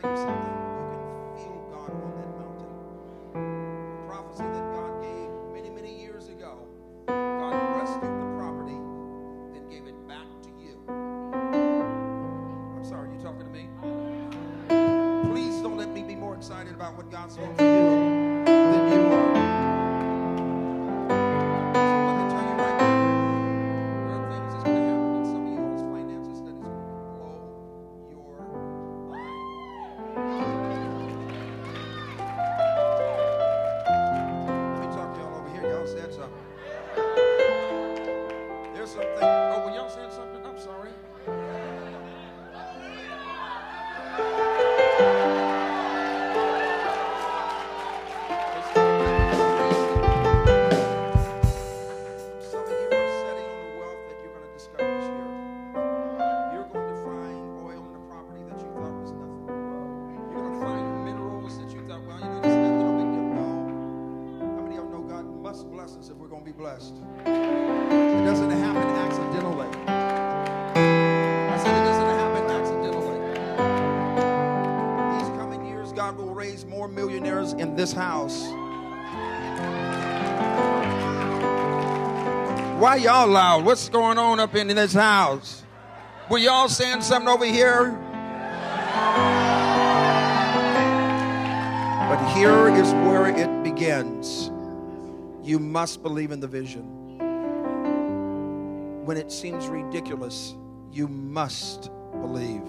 Tell you something. This house. Why y'all loud? What's going on up in this house? Were y'all saying something over here? But here is where it begins. You must believe in the vision. When it seems ridiculous, you must believe.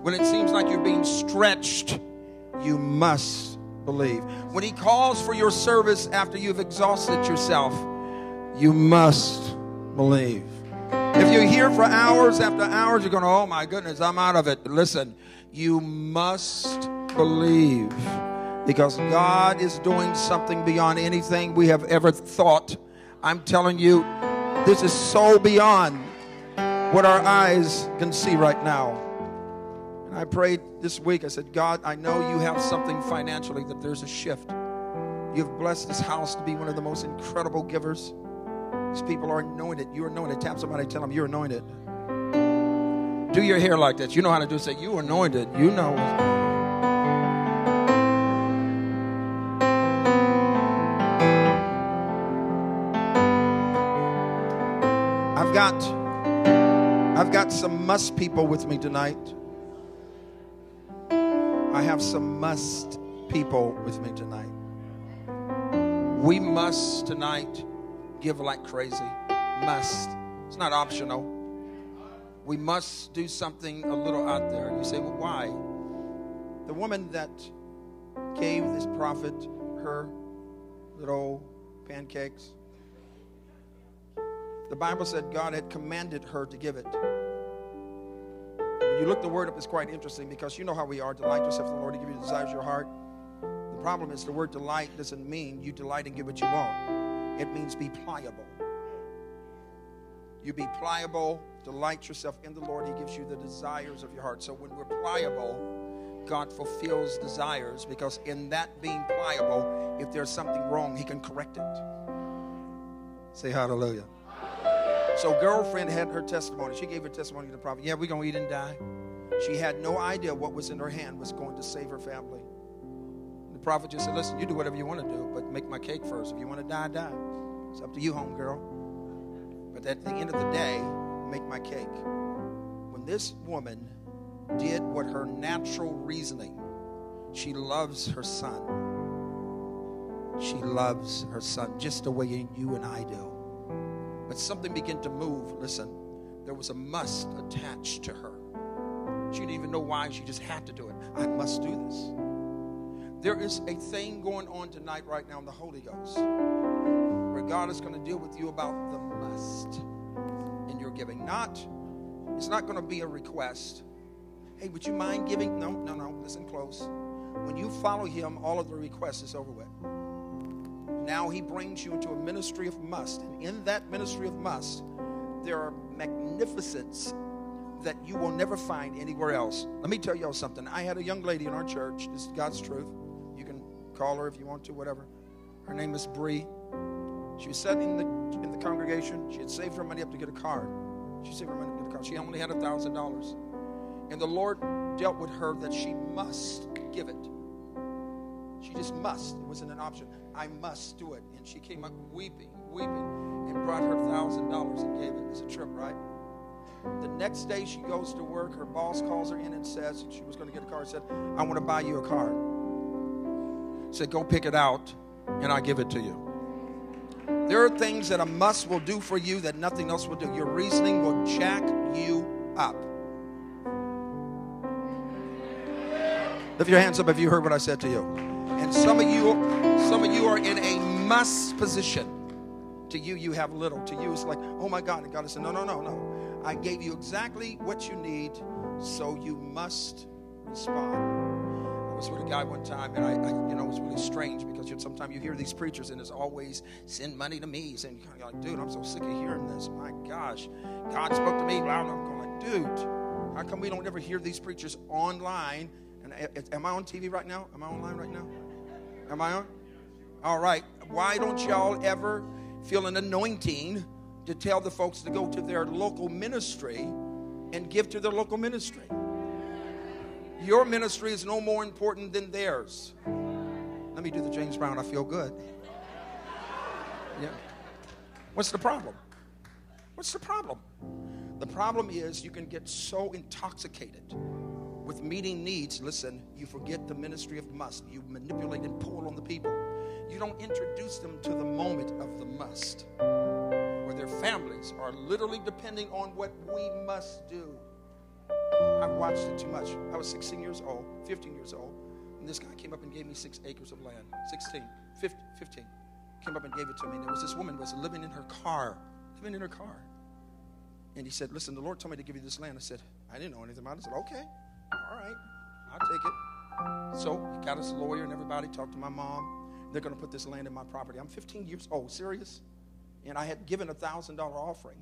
When it seems like you're being stretched, you must believe. When He calls for your service after you've exhausted yourself, you must believe. If you're here for hours after hours, you're going, oh my goodness, I'm out of it. Listen, you must believe because God is doing something beyond anything we have ever thought. I'm telling you, this is so beyond what our eyes can see right now. And I prayed this week, I said, God, I know you have something financially, that there's a shift. You've blessed this house to be one of the most incredible givers. These people are anointed. You're anointed. Tap somebody, tell them you're anointed. Do your hair like that. You know how to do it. Say, you are anointed. You know. I've got I've got some must people with me tonight. I have some must people with me tonight. We must tonight give like crazy. Must. It's not optional. We must do something a little out there. You say, well, why? The woman that gave this prophet her little pancakes, the Bible said God had commanded her to give it. When you look the word up, it's quite interesting because you know how we are. Delight yourself in the Lord to give you the desires of your heart. The problem is the word delight doesn't mean you delight and get what you want. It means be pliable. You be pliable, delight yourself in the Lord. He gives you the desires of your heart. So when we're pliable, God fulfills desires because in that being pliable, if there's something wrong, He can correct it. Say hallelujah. So, girlfriend had her testimony. She gave her testimony to the prophet. Yeah, we're going to eat and die. She had no idea what was in her hand was going to save her family. The prophet just said, Listen, you do whatever you want to do, but make my cake first. If you want to die, die. It's up to you, homegirl. But at the end of the day, make my cake. When this woman did what her natural reasoning, she loves her son. She loves her son just the way you and I do. Something began to move. Listen, there was a must attached to her. She didn't even know why. She just had to do it. I must do this. There is a thing going on tonight, right now, in the Holy Ghost, where God is going to deal with you about the must in your giving. Not, it's not going to be a request. Hey, would you mind giving? No, no, no. Listen close. When you follow Him, all of the requests is over with. Now He brings you into a ministry of must, and in that ministry of must, there are magnificence that you will never find anywhere else. Let me tell y'all something. I had a young lady in our church. This is God's truth. You can call her if you want to, whatever. Her name is Bree. She was sitting in the, in the congregation. She had saved her money up to get a car. She saved her money to get a car. She only had a thousand dollars. And the Lord dealt with her that she must give it. She just must. It wasn't an option. I must do it. And she came up weeping, weeping, and brought her thousand dollars and gave it as a trip, right? The next day she goes to work. Her boss calls her in and says she was going to get a car. Said, "I want to buy you a car." Said, "Go pick it out, and I'll give it to you." There are things that a must will do for you that nothing else will do. Your reasoning will jack you up. Lift your hands up if you heard what I said to you. And some of you, some of you are in a must position. To you, you have little. To you, it's like, oh my God. And God is no, no, no, no. I gave you exactly what you need, so you must respond. I was with a guy one time, and I, I you know, it was really strange because you know, sometimes you hear these preachers, and it's always send money to me. And you're like, dude, I'm so sick of hearing this. My gosh, God spoke to me. Blah, I'm going like, dude, how come we don't ever hear these preachers online? And uh, am I on TV right now? Am I online right now? Am I on? All right. Why don't y'all ever feel an anointing to tell the folks to go to their local ministry and give to their local ministry? Your ministry is no more important than theirs. Let me do the James Brown. I feel good. Yeah. What's the problem? What's the problem? The problem is you can get so intoxicated with meeting needs, listen, you forget the ministry of must. You manipulate and pull on the people. You don't introduce them to the moment of the must, where their families are literally depending on what we must do. I've watched it too much. I was 16 years old, 15 years old, and this guy came up and gave me six acres of land. 16, 15, 15. Came up and gave it to me. And there was this woman was living in her car, living in her car. And he said, Listen, the Lord told me to give you this land. I said, I didn't know anything about it. I said, Okay, all right, I'll take it. So he got us a lawyer and everybody, talked to my mom. They're going to put this land in my property. I'm 15 years old, serious? And I had given a $1,000 offering.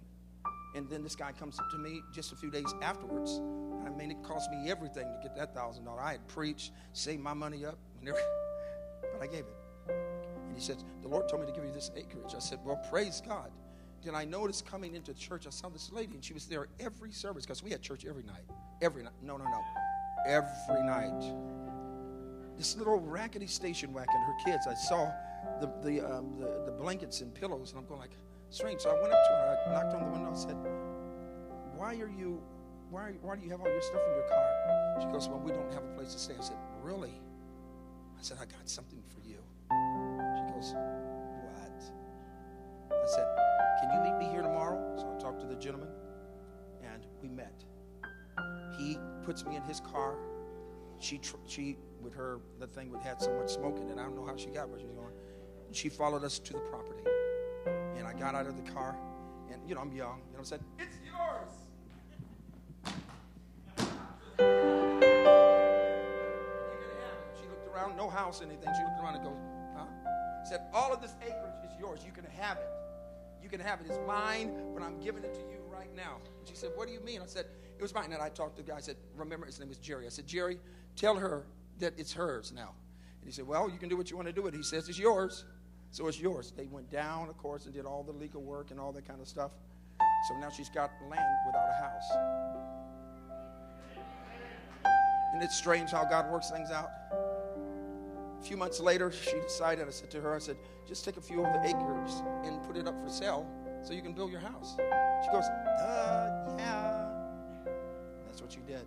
And then this guy comes up to me just a few days afterwards. I mean, it cost me everything to get that $1,000. I had preached, saved my money up, but I gave it. And he said, The Lord told me to give you this acreage. I said, Well, praise God. Then I noticed coming into church, I saw this lady, and she was there every service because we had church every night. Every night. No, no, no. Every night. This little rackety station wagon, her kids, I saw the, the, um, the, the blankets and pillows, and I'm going like, strange. So I went up to her, I knocked on the window, and said, Why are you, why, why do you have all your stuff in your car? She goes, Well, we don't have a place to stay. I said, Really? I said, I got something for you. She goes, What? I said, Can you meet me here tomorrow? So I talked to the gentleman, and we met. He puts me in his car. She, she with her, the thing would had so much smoke in it. I don't know how she got where she was going. And she followed us to the property. And I got out of the car, and you know, I'm young. You know, I said, It's yours. She looked around, no house, anything. She looked around and goes, Huh? Said, All of this acreage is yours. You can have it. You can have it. It's mine, but I'm giving it to you right now. And she said, What do you mean? I said, It was mine. And I talked to the guy. I said, Remember, his name was Jerry. I said, Jerry, tell her that it's hers now. And he said, Well, you can do what you want to do with it. He says, It's yours. So it's yours. They went down, of course, and did all the legal work and all that kind of stuff. So now she's got land without a house. And it's strange how God works things out? A few months later, she decided, I said to her, I said, just take a few of the acres and put it up for sale so you can build your house. She goes, uh, yeah. That's what she did.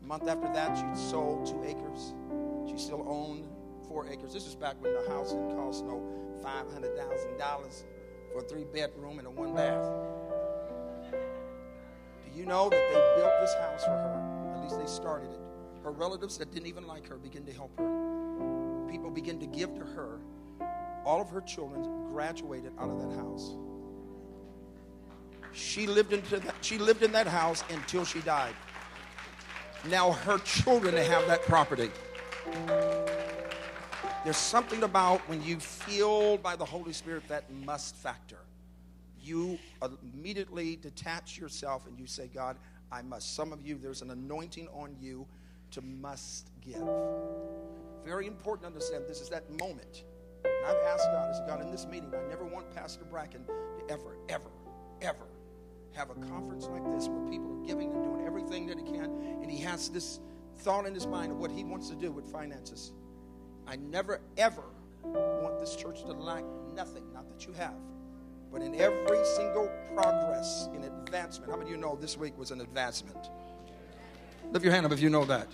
A month after that, she'd sold two acres. She still owned four acres. This is back when the house didn't cost no $500,000 for a three bedroom and a one bath. Do you know that they built this house for her? At least they started it. Her relatives that didn't even like her began to help her. People began to give to her. All of her children graduated out of that house. She lived into that, she lived in that house until she died. Now her children have that property. There's something about when you feel by the Holy Spirit that must factor. You immediately detach yourself and you say, God, I must. Some of you, there's an anointing on you to must give. Very important to understand this is that moment. And I've asked God, I said, God, in this meeting, I never want Pastor Bracken to ever, ever, ever have a conference like this where people are giving and doing everything that he can, and he has this thought in his mind of what he wants to do with finances. I never, ever want this church to lack nothing, not that you have, but in every single progress in advancement. How many of you know this week was an advancement? Lift your hand up if you know that.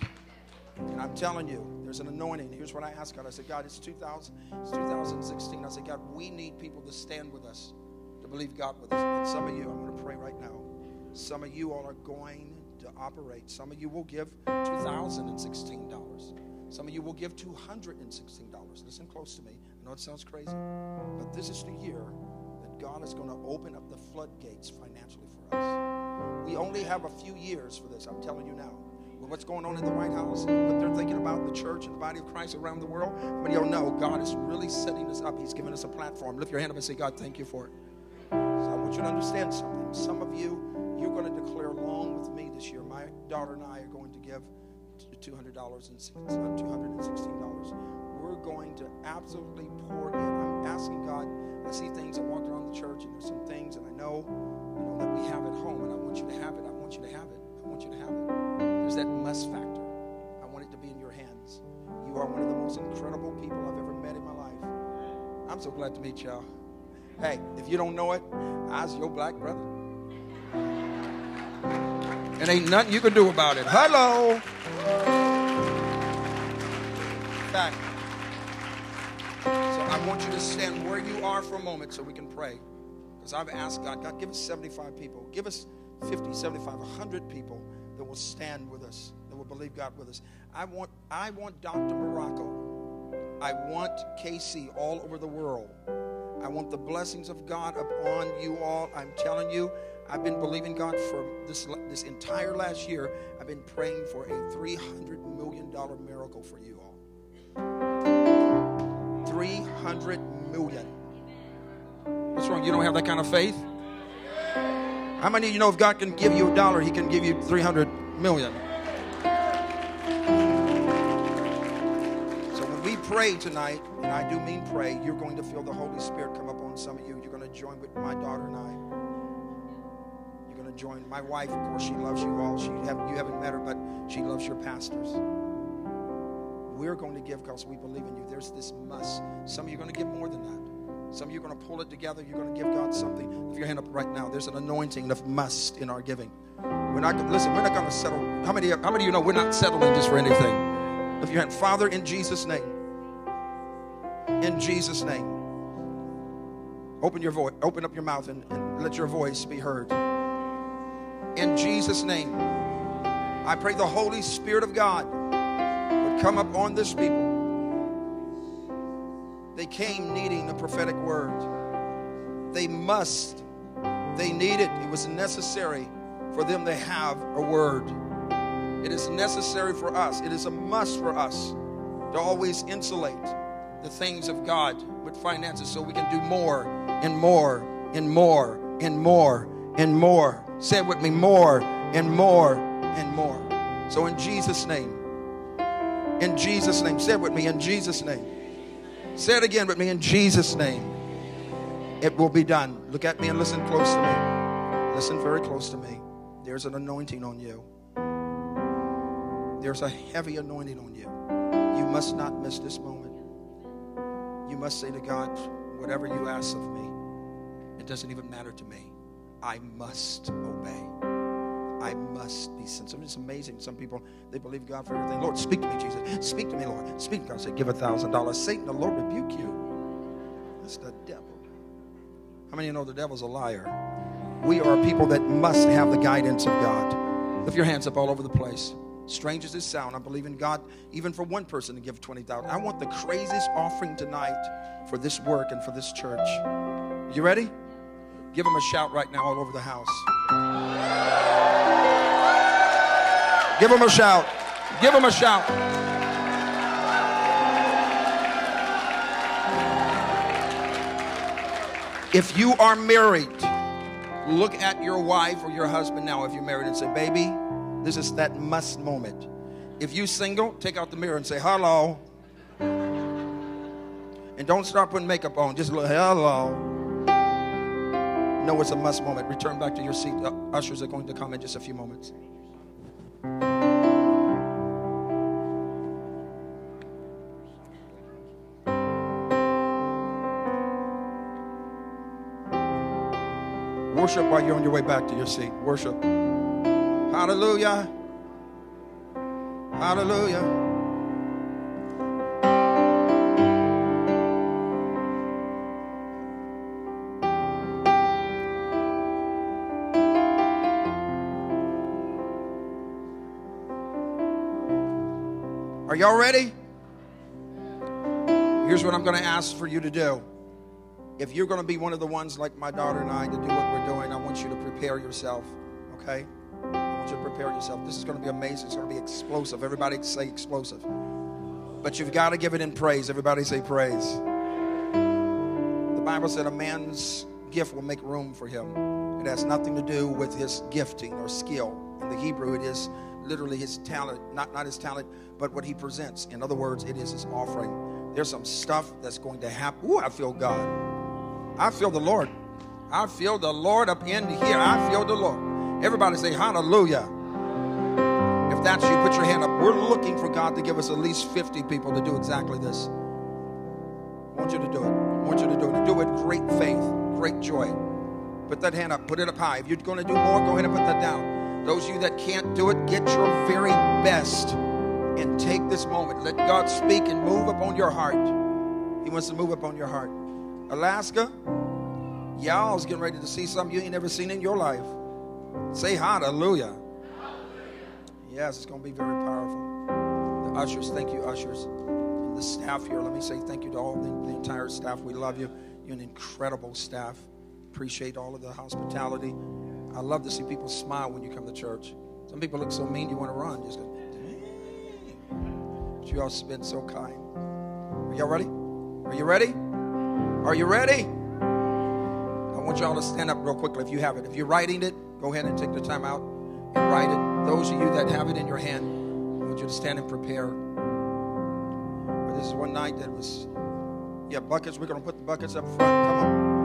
And I'm telling you, there's an anointing. Here's what I asked God. I said, God, it's 2000, it's 2016. I said, God, we need people to stand with us, to believe God with us. And some of you, I'm going to pray right now. Some of you all are going to operate. Some of you will give $2,016. Some of you will give $216. Listen close to me. I know it sounds crazy, but this is the year that God is going to open up the floodgates financially for us. We only have a few years for this, I'm telling you now. With what's going on in the White House, what they're thinking about the church and the body of Christ around the world, but y'all know God is really setting us up. He's giving us a platform. Lift your hand up and say, God, thank you for it. You to understand something. Some of you, you're going to declare along with me this year. My daughter and I are going to give $200 and uh, $216. We're going to absolutely pour in. I'm asking God. I see things. I walk around the church, and there's some things, and I know, you know that we have at home, and I want you to have it. I want you to have it. I want you to have it. There's that must factor. I want it to be in your hands. You are one of the most incredible people I've ever met in my life. I'm so glad to meet y'all. Hey, if you don't know it, I's your black brother. And ain't nothing you can do about it. Hello. Back. So I want you to stand where you are for a moment so we can pray. Because I've asked God, God, give us 75 people. Give us 50, 75, 100 people that will stand with us, that will believe God with us. I want, I want Dr. Morocco. I want KC all over the world. I want the blessings of God upon you all. I'm telling you, I've been believing God for this, this entire last year. I've been praying for a $300 million miracle for you all. 300 million. What's wrong? You don't have that kind of faith? How many of you know if God can give you a dollar, He can give you 300 million? Pray tonight, and I do mean pray, you're going to feel the Holy Spirit come up on some of you. You're going to join with my daughter and I. You're going to join my wife. Of course, she loves you all. She have, you haven't met her, but she loves your pastors. We're going to give because we believe in you. There's this must. Some of you are going to give more than that. Some of you are going to pull it together. You're going to give God something. Lift your hand up right now. There's an anointing of must in our giving. We're not listen. We're not going to settle. How many? How many of you know we're not settling just for anything? Lift your hand, Father, in Jesus' name. In Jesus' name. Open your voice. Open up your mouth and, and let your voice be heard. In Jesus' name, I pray the Holy Spirit of God would come up on this people. They came needing a prophetic word. They must. They needed. It was necessary for them to have a word. It is necessary for us. It is a must for us to always insulate the things of God with finances so we can do more and more and more and more and more. Say it with me more and more and more. So, in Jesus' name, in Jesus' name, say it with me, in Jesus' name. Say it again with me, in Jesus' name. It will be done. Look at me and listen close to me. Listen very close to me. There's an anointing on you. There's a heavy anointing on you. You must not miss this moment. You must say to God, whatever you ask of me, it doesn't even matter to me. I must obey. I must be sensitive. It's amazing. Some people they believe God for everything. Lord, speak to me, Jesus. Speak to me, Lord. Speak to God. Say, give a thousand dollars. Satan, the Lord rebuke you. That's the devil. How many of you know the devil's a liar? We are people that must have the guidance of God. Lift your hands up all over the place. Strange as it sound, I believe in God even for one person to give 20,000. I want the craziest offering tonight for this work and for this church. You ready? Give them a shout right now all over the house. Give them a shout. Give them a shout. If you are married, look at your wife or your husband now if you're married and say, baby, this is that must moment. If you single, take out the mirror and say, hello. And don't start putting makeup on. Just look, hello. No, it's a must moment. Return back to your seat. Ushers are going to come in just a few moments. Worship while you're on your way back to your seat. Worship. Hallelujah. Hallelujah. Are y'all ready? Here's what I'm going to ask for you to do. If you're going to be one of the ones like my daughter and I to do what we're doing, I want you to prepare yourself, okay? To prepare yourself. This is going to be amazing. It's going to be explosive. Everybody say explosive. But you've got to give it in praise. Everybody say praise. The Bible said a man's gift will make room for him. It has nothing to do with his gifting or skill. In the Hebrew, it is literally his talent, not, not his talent, but what he presents. In other words, it is his offering. There's some stuff that's going to happen. Ooh, I feel God. I feel the Lord. I feel the Lord up in here. I feel the Lord. Everybody say hallelujah. If that's you, put your hand up. We're looking for God to give us at least 50 people to do exactly this. I want you to do it. I want you to do it. Do it with great faith, great joy. Put that hand up. Put it up high. If you're going to do more, go ahead and put that down. Those of you that can't do it, get your very best and take this moment. Let God speak and move upon your heart. He wants to move upon your heart. Alaska, y'all's getting ready to see something you ain't never seen in your life. Say hallelujah. Yes, it's going to be very powerful. The ushers, thank you, ushers. And the staff here, let me say thank you to all the, the entire staff. We love you. You're an incredible staff. Appreciate all of the hospitality. I love to see people smile when you come to church. Some people look so mean you want to run. Just go, Dang. But you all have been so kind. Are y'all ready? Are you ready? Are you ready? I want y'all to stand up real quickly if you have it. If you're writing it, go ahead and take the time out and write it. Those of you that have it in your hand, I want you to stand and prepare. But this is one night that was, yeah, buckets. We're going to put the buckets up front. Come on.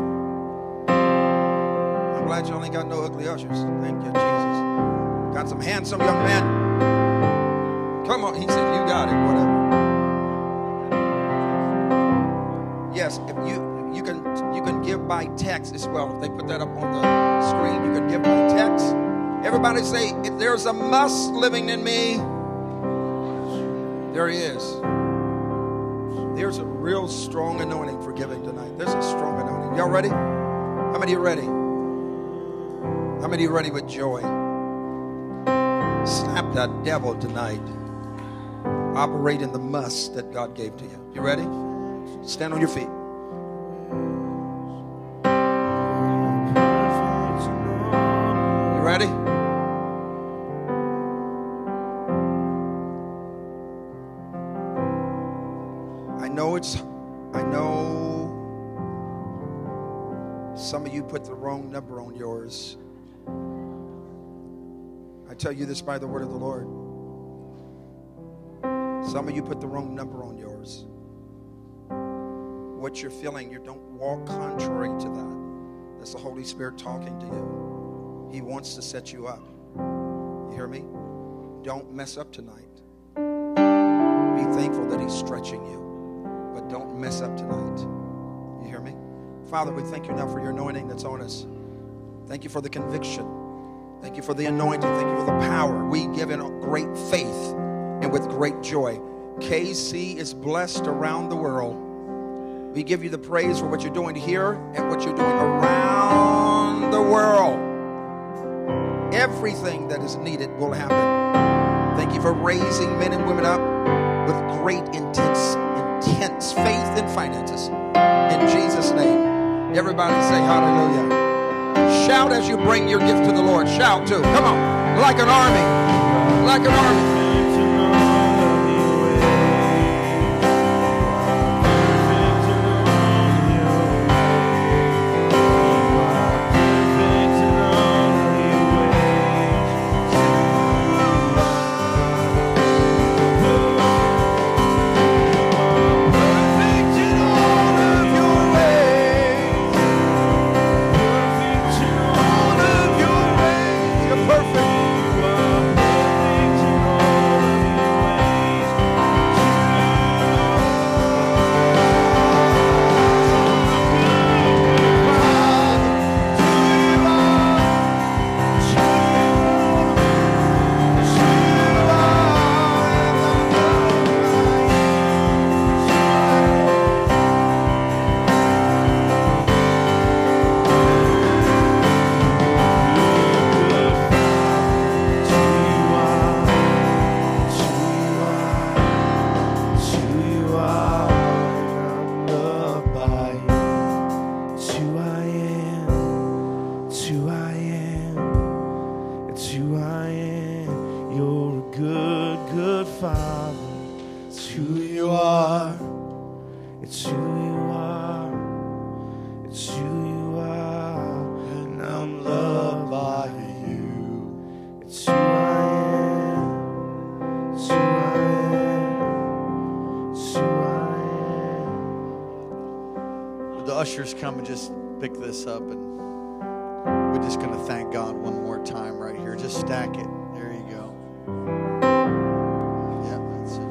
I'm glad you only got no ugly ushers. Thank you, Jesus. Got some handsome young men. Come on. He said, You got it. Whatever. Yes, if you you can you can give by text as well. If they put that up on the screen, you can give by text. Everybody say, if there's a must living in me, there he is. There's a real strong anointing for giving tonight. There's a strong anointing. Y'all ready? How many are ready? How many are ready with joy? Slap that devil tonight. Operate in the must that God gave to you. You ready? Stand on your feet. It's, I know some of you put the wrong number on yours. I tell you this by the word of the Lord. Some of you put the wrong number on yours what you're feeling, you don't walk contrary to that. That's the Holy Spirit talking to you. He wants to set you up. You hear me? Don't mess up tonight. Be thankful that He's stretching you, but don't mess up tonight. You hear me? Father, we thank you now for your anointing that's on us. Thank you for the conviction. Thank you for the anointing. Thank you for the power. We give in great faith and with great joy. KC is blessed around the world. We give you the praise for what you're doing here and what you're doing around the world. Everything that is needed will happen. Thank you for raising men and women up with great intense, intense faith in finances. In Jesus' name. Everybody say hallelujah. Shout as you bring your gift to the Lord. Shout too. Come on. Like an army. Like an army. Ushers come and just pick this up, and we're just going to thank God one more time right here. Just stack it. There you go. Yeah, that's it.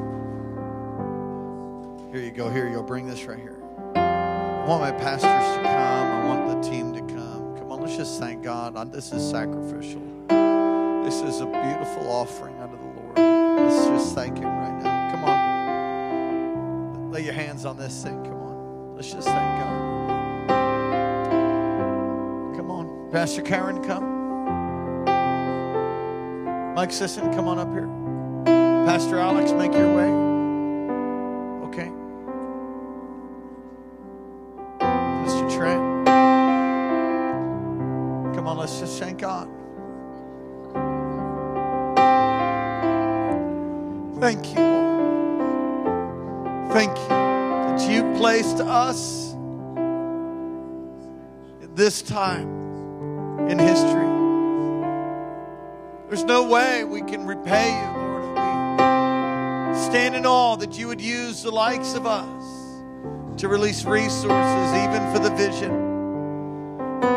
Here you go. Here you go. Bring this right here. I want my pastors to come. I want the team to come. Come on, let's just thank God. This is sacrificial. This is a beautiful offering unto the Lord. Let's just thank Him right now. Come on. Lay your hands on this thing. Pastor Karen, come. Mike Sisson, come on up here. Pastor Alex, make your way. Okay. Mr. Trent. Come on, let's just thank God. Thank you, Lord. Thank you that you placed us this time no way we can repay you, Lord. We stand in awe that you would use the likes of us to release resources, even for the vision.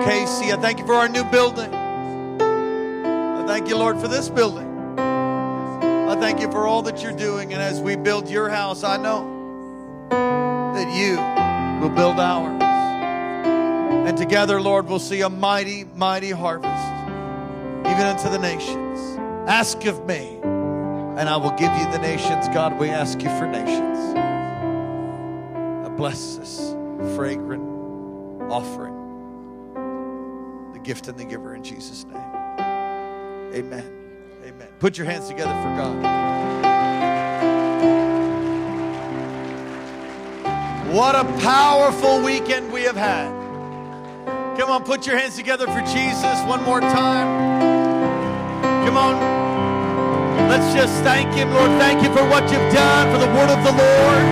Casey, I thank you for our new building. I thank you, Lord, for this building. I thank you for all that you're doing. And as we build your house, I know that you will build ours. And together, Lord, we'll see a mighty, mighty harvest, even unto the nations. Ask of me, and I will give you the nations. God, we ask you for nations. Now bless this fragrant offering, the gift and the giver in Jesus' name. Amen. Amen. Put your hands together for God. What a powerful weekend we have had. Come on, put your hands together for Jesus one more time. Come on. Let's just thank Him, Lord. Thank you for what you've done, for the word of the Lord.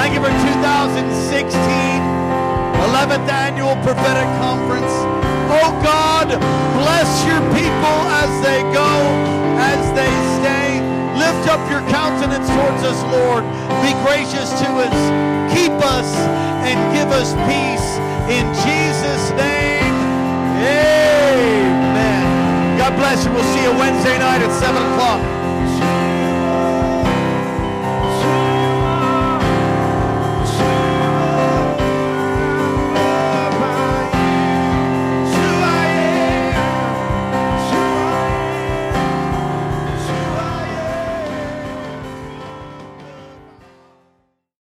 Thank you for 2016, 11th annual prophetic conference. Oh God, bless your people as they go, as they stay. Lift up your countenance towards us, Lord. Be gracious to us. Keep us and give us peace. In Jesus' name, amen. God bless you. We'll see you Wednesday night at 7 o'clock.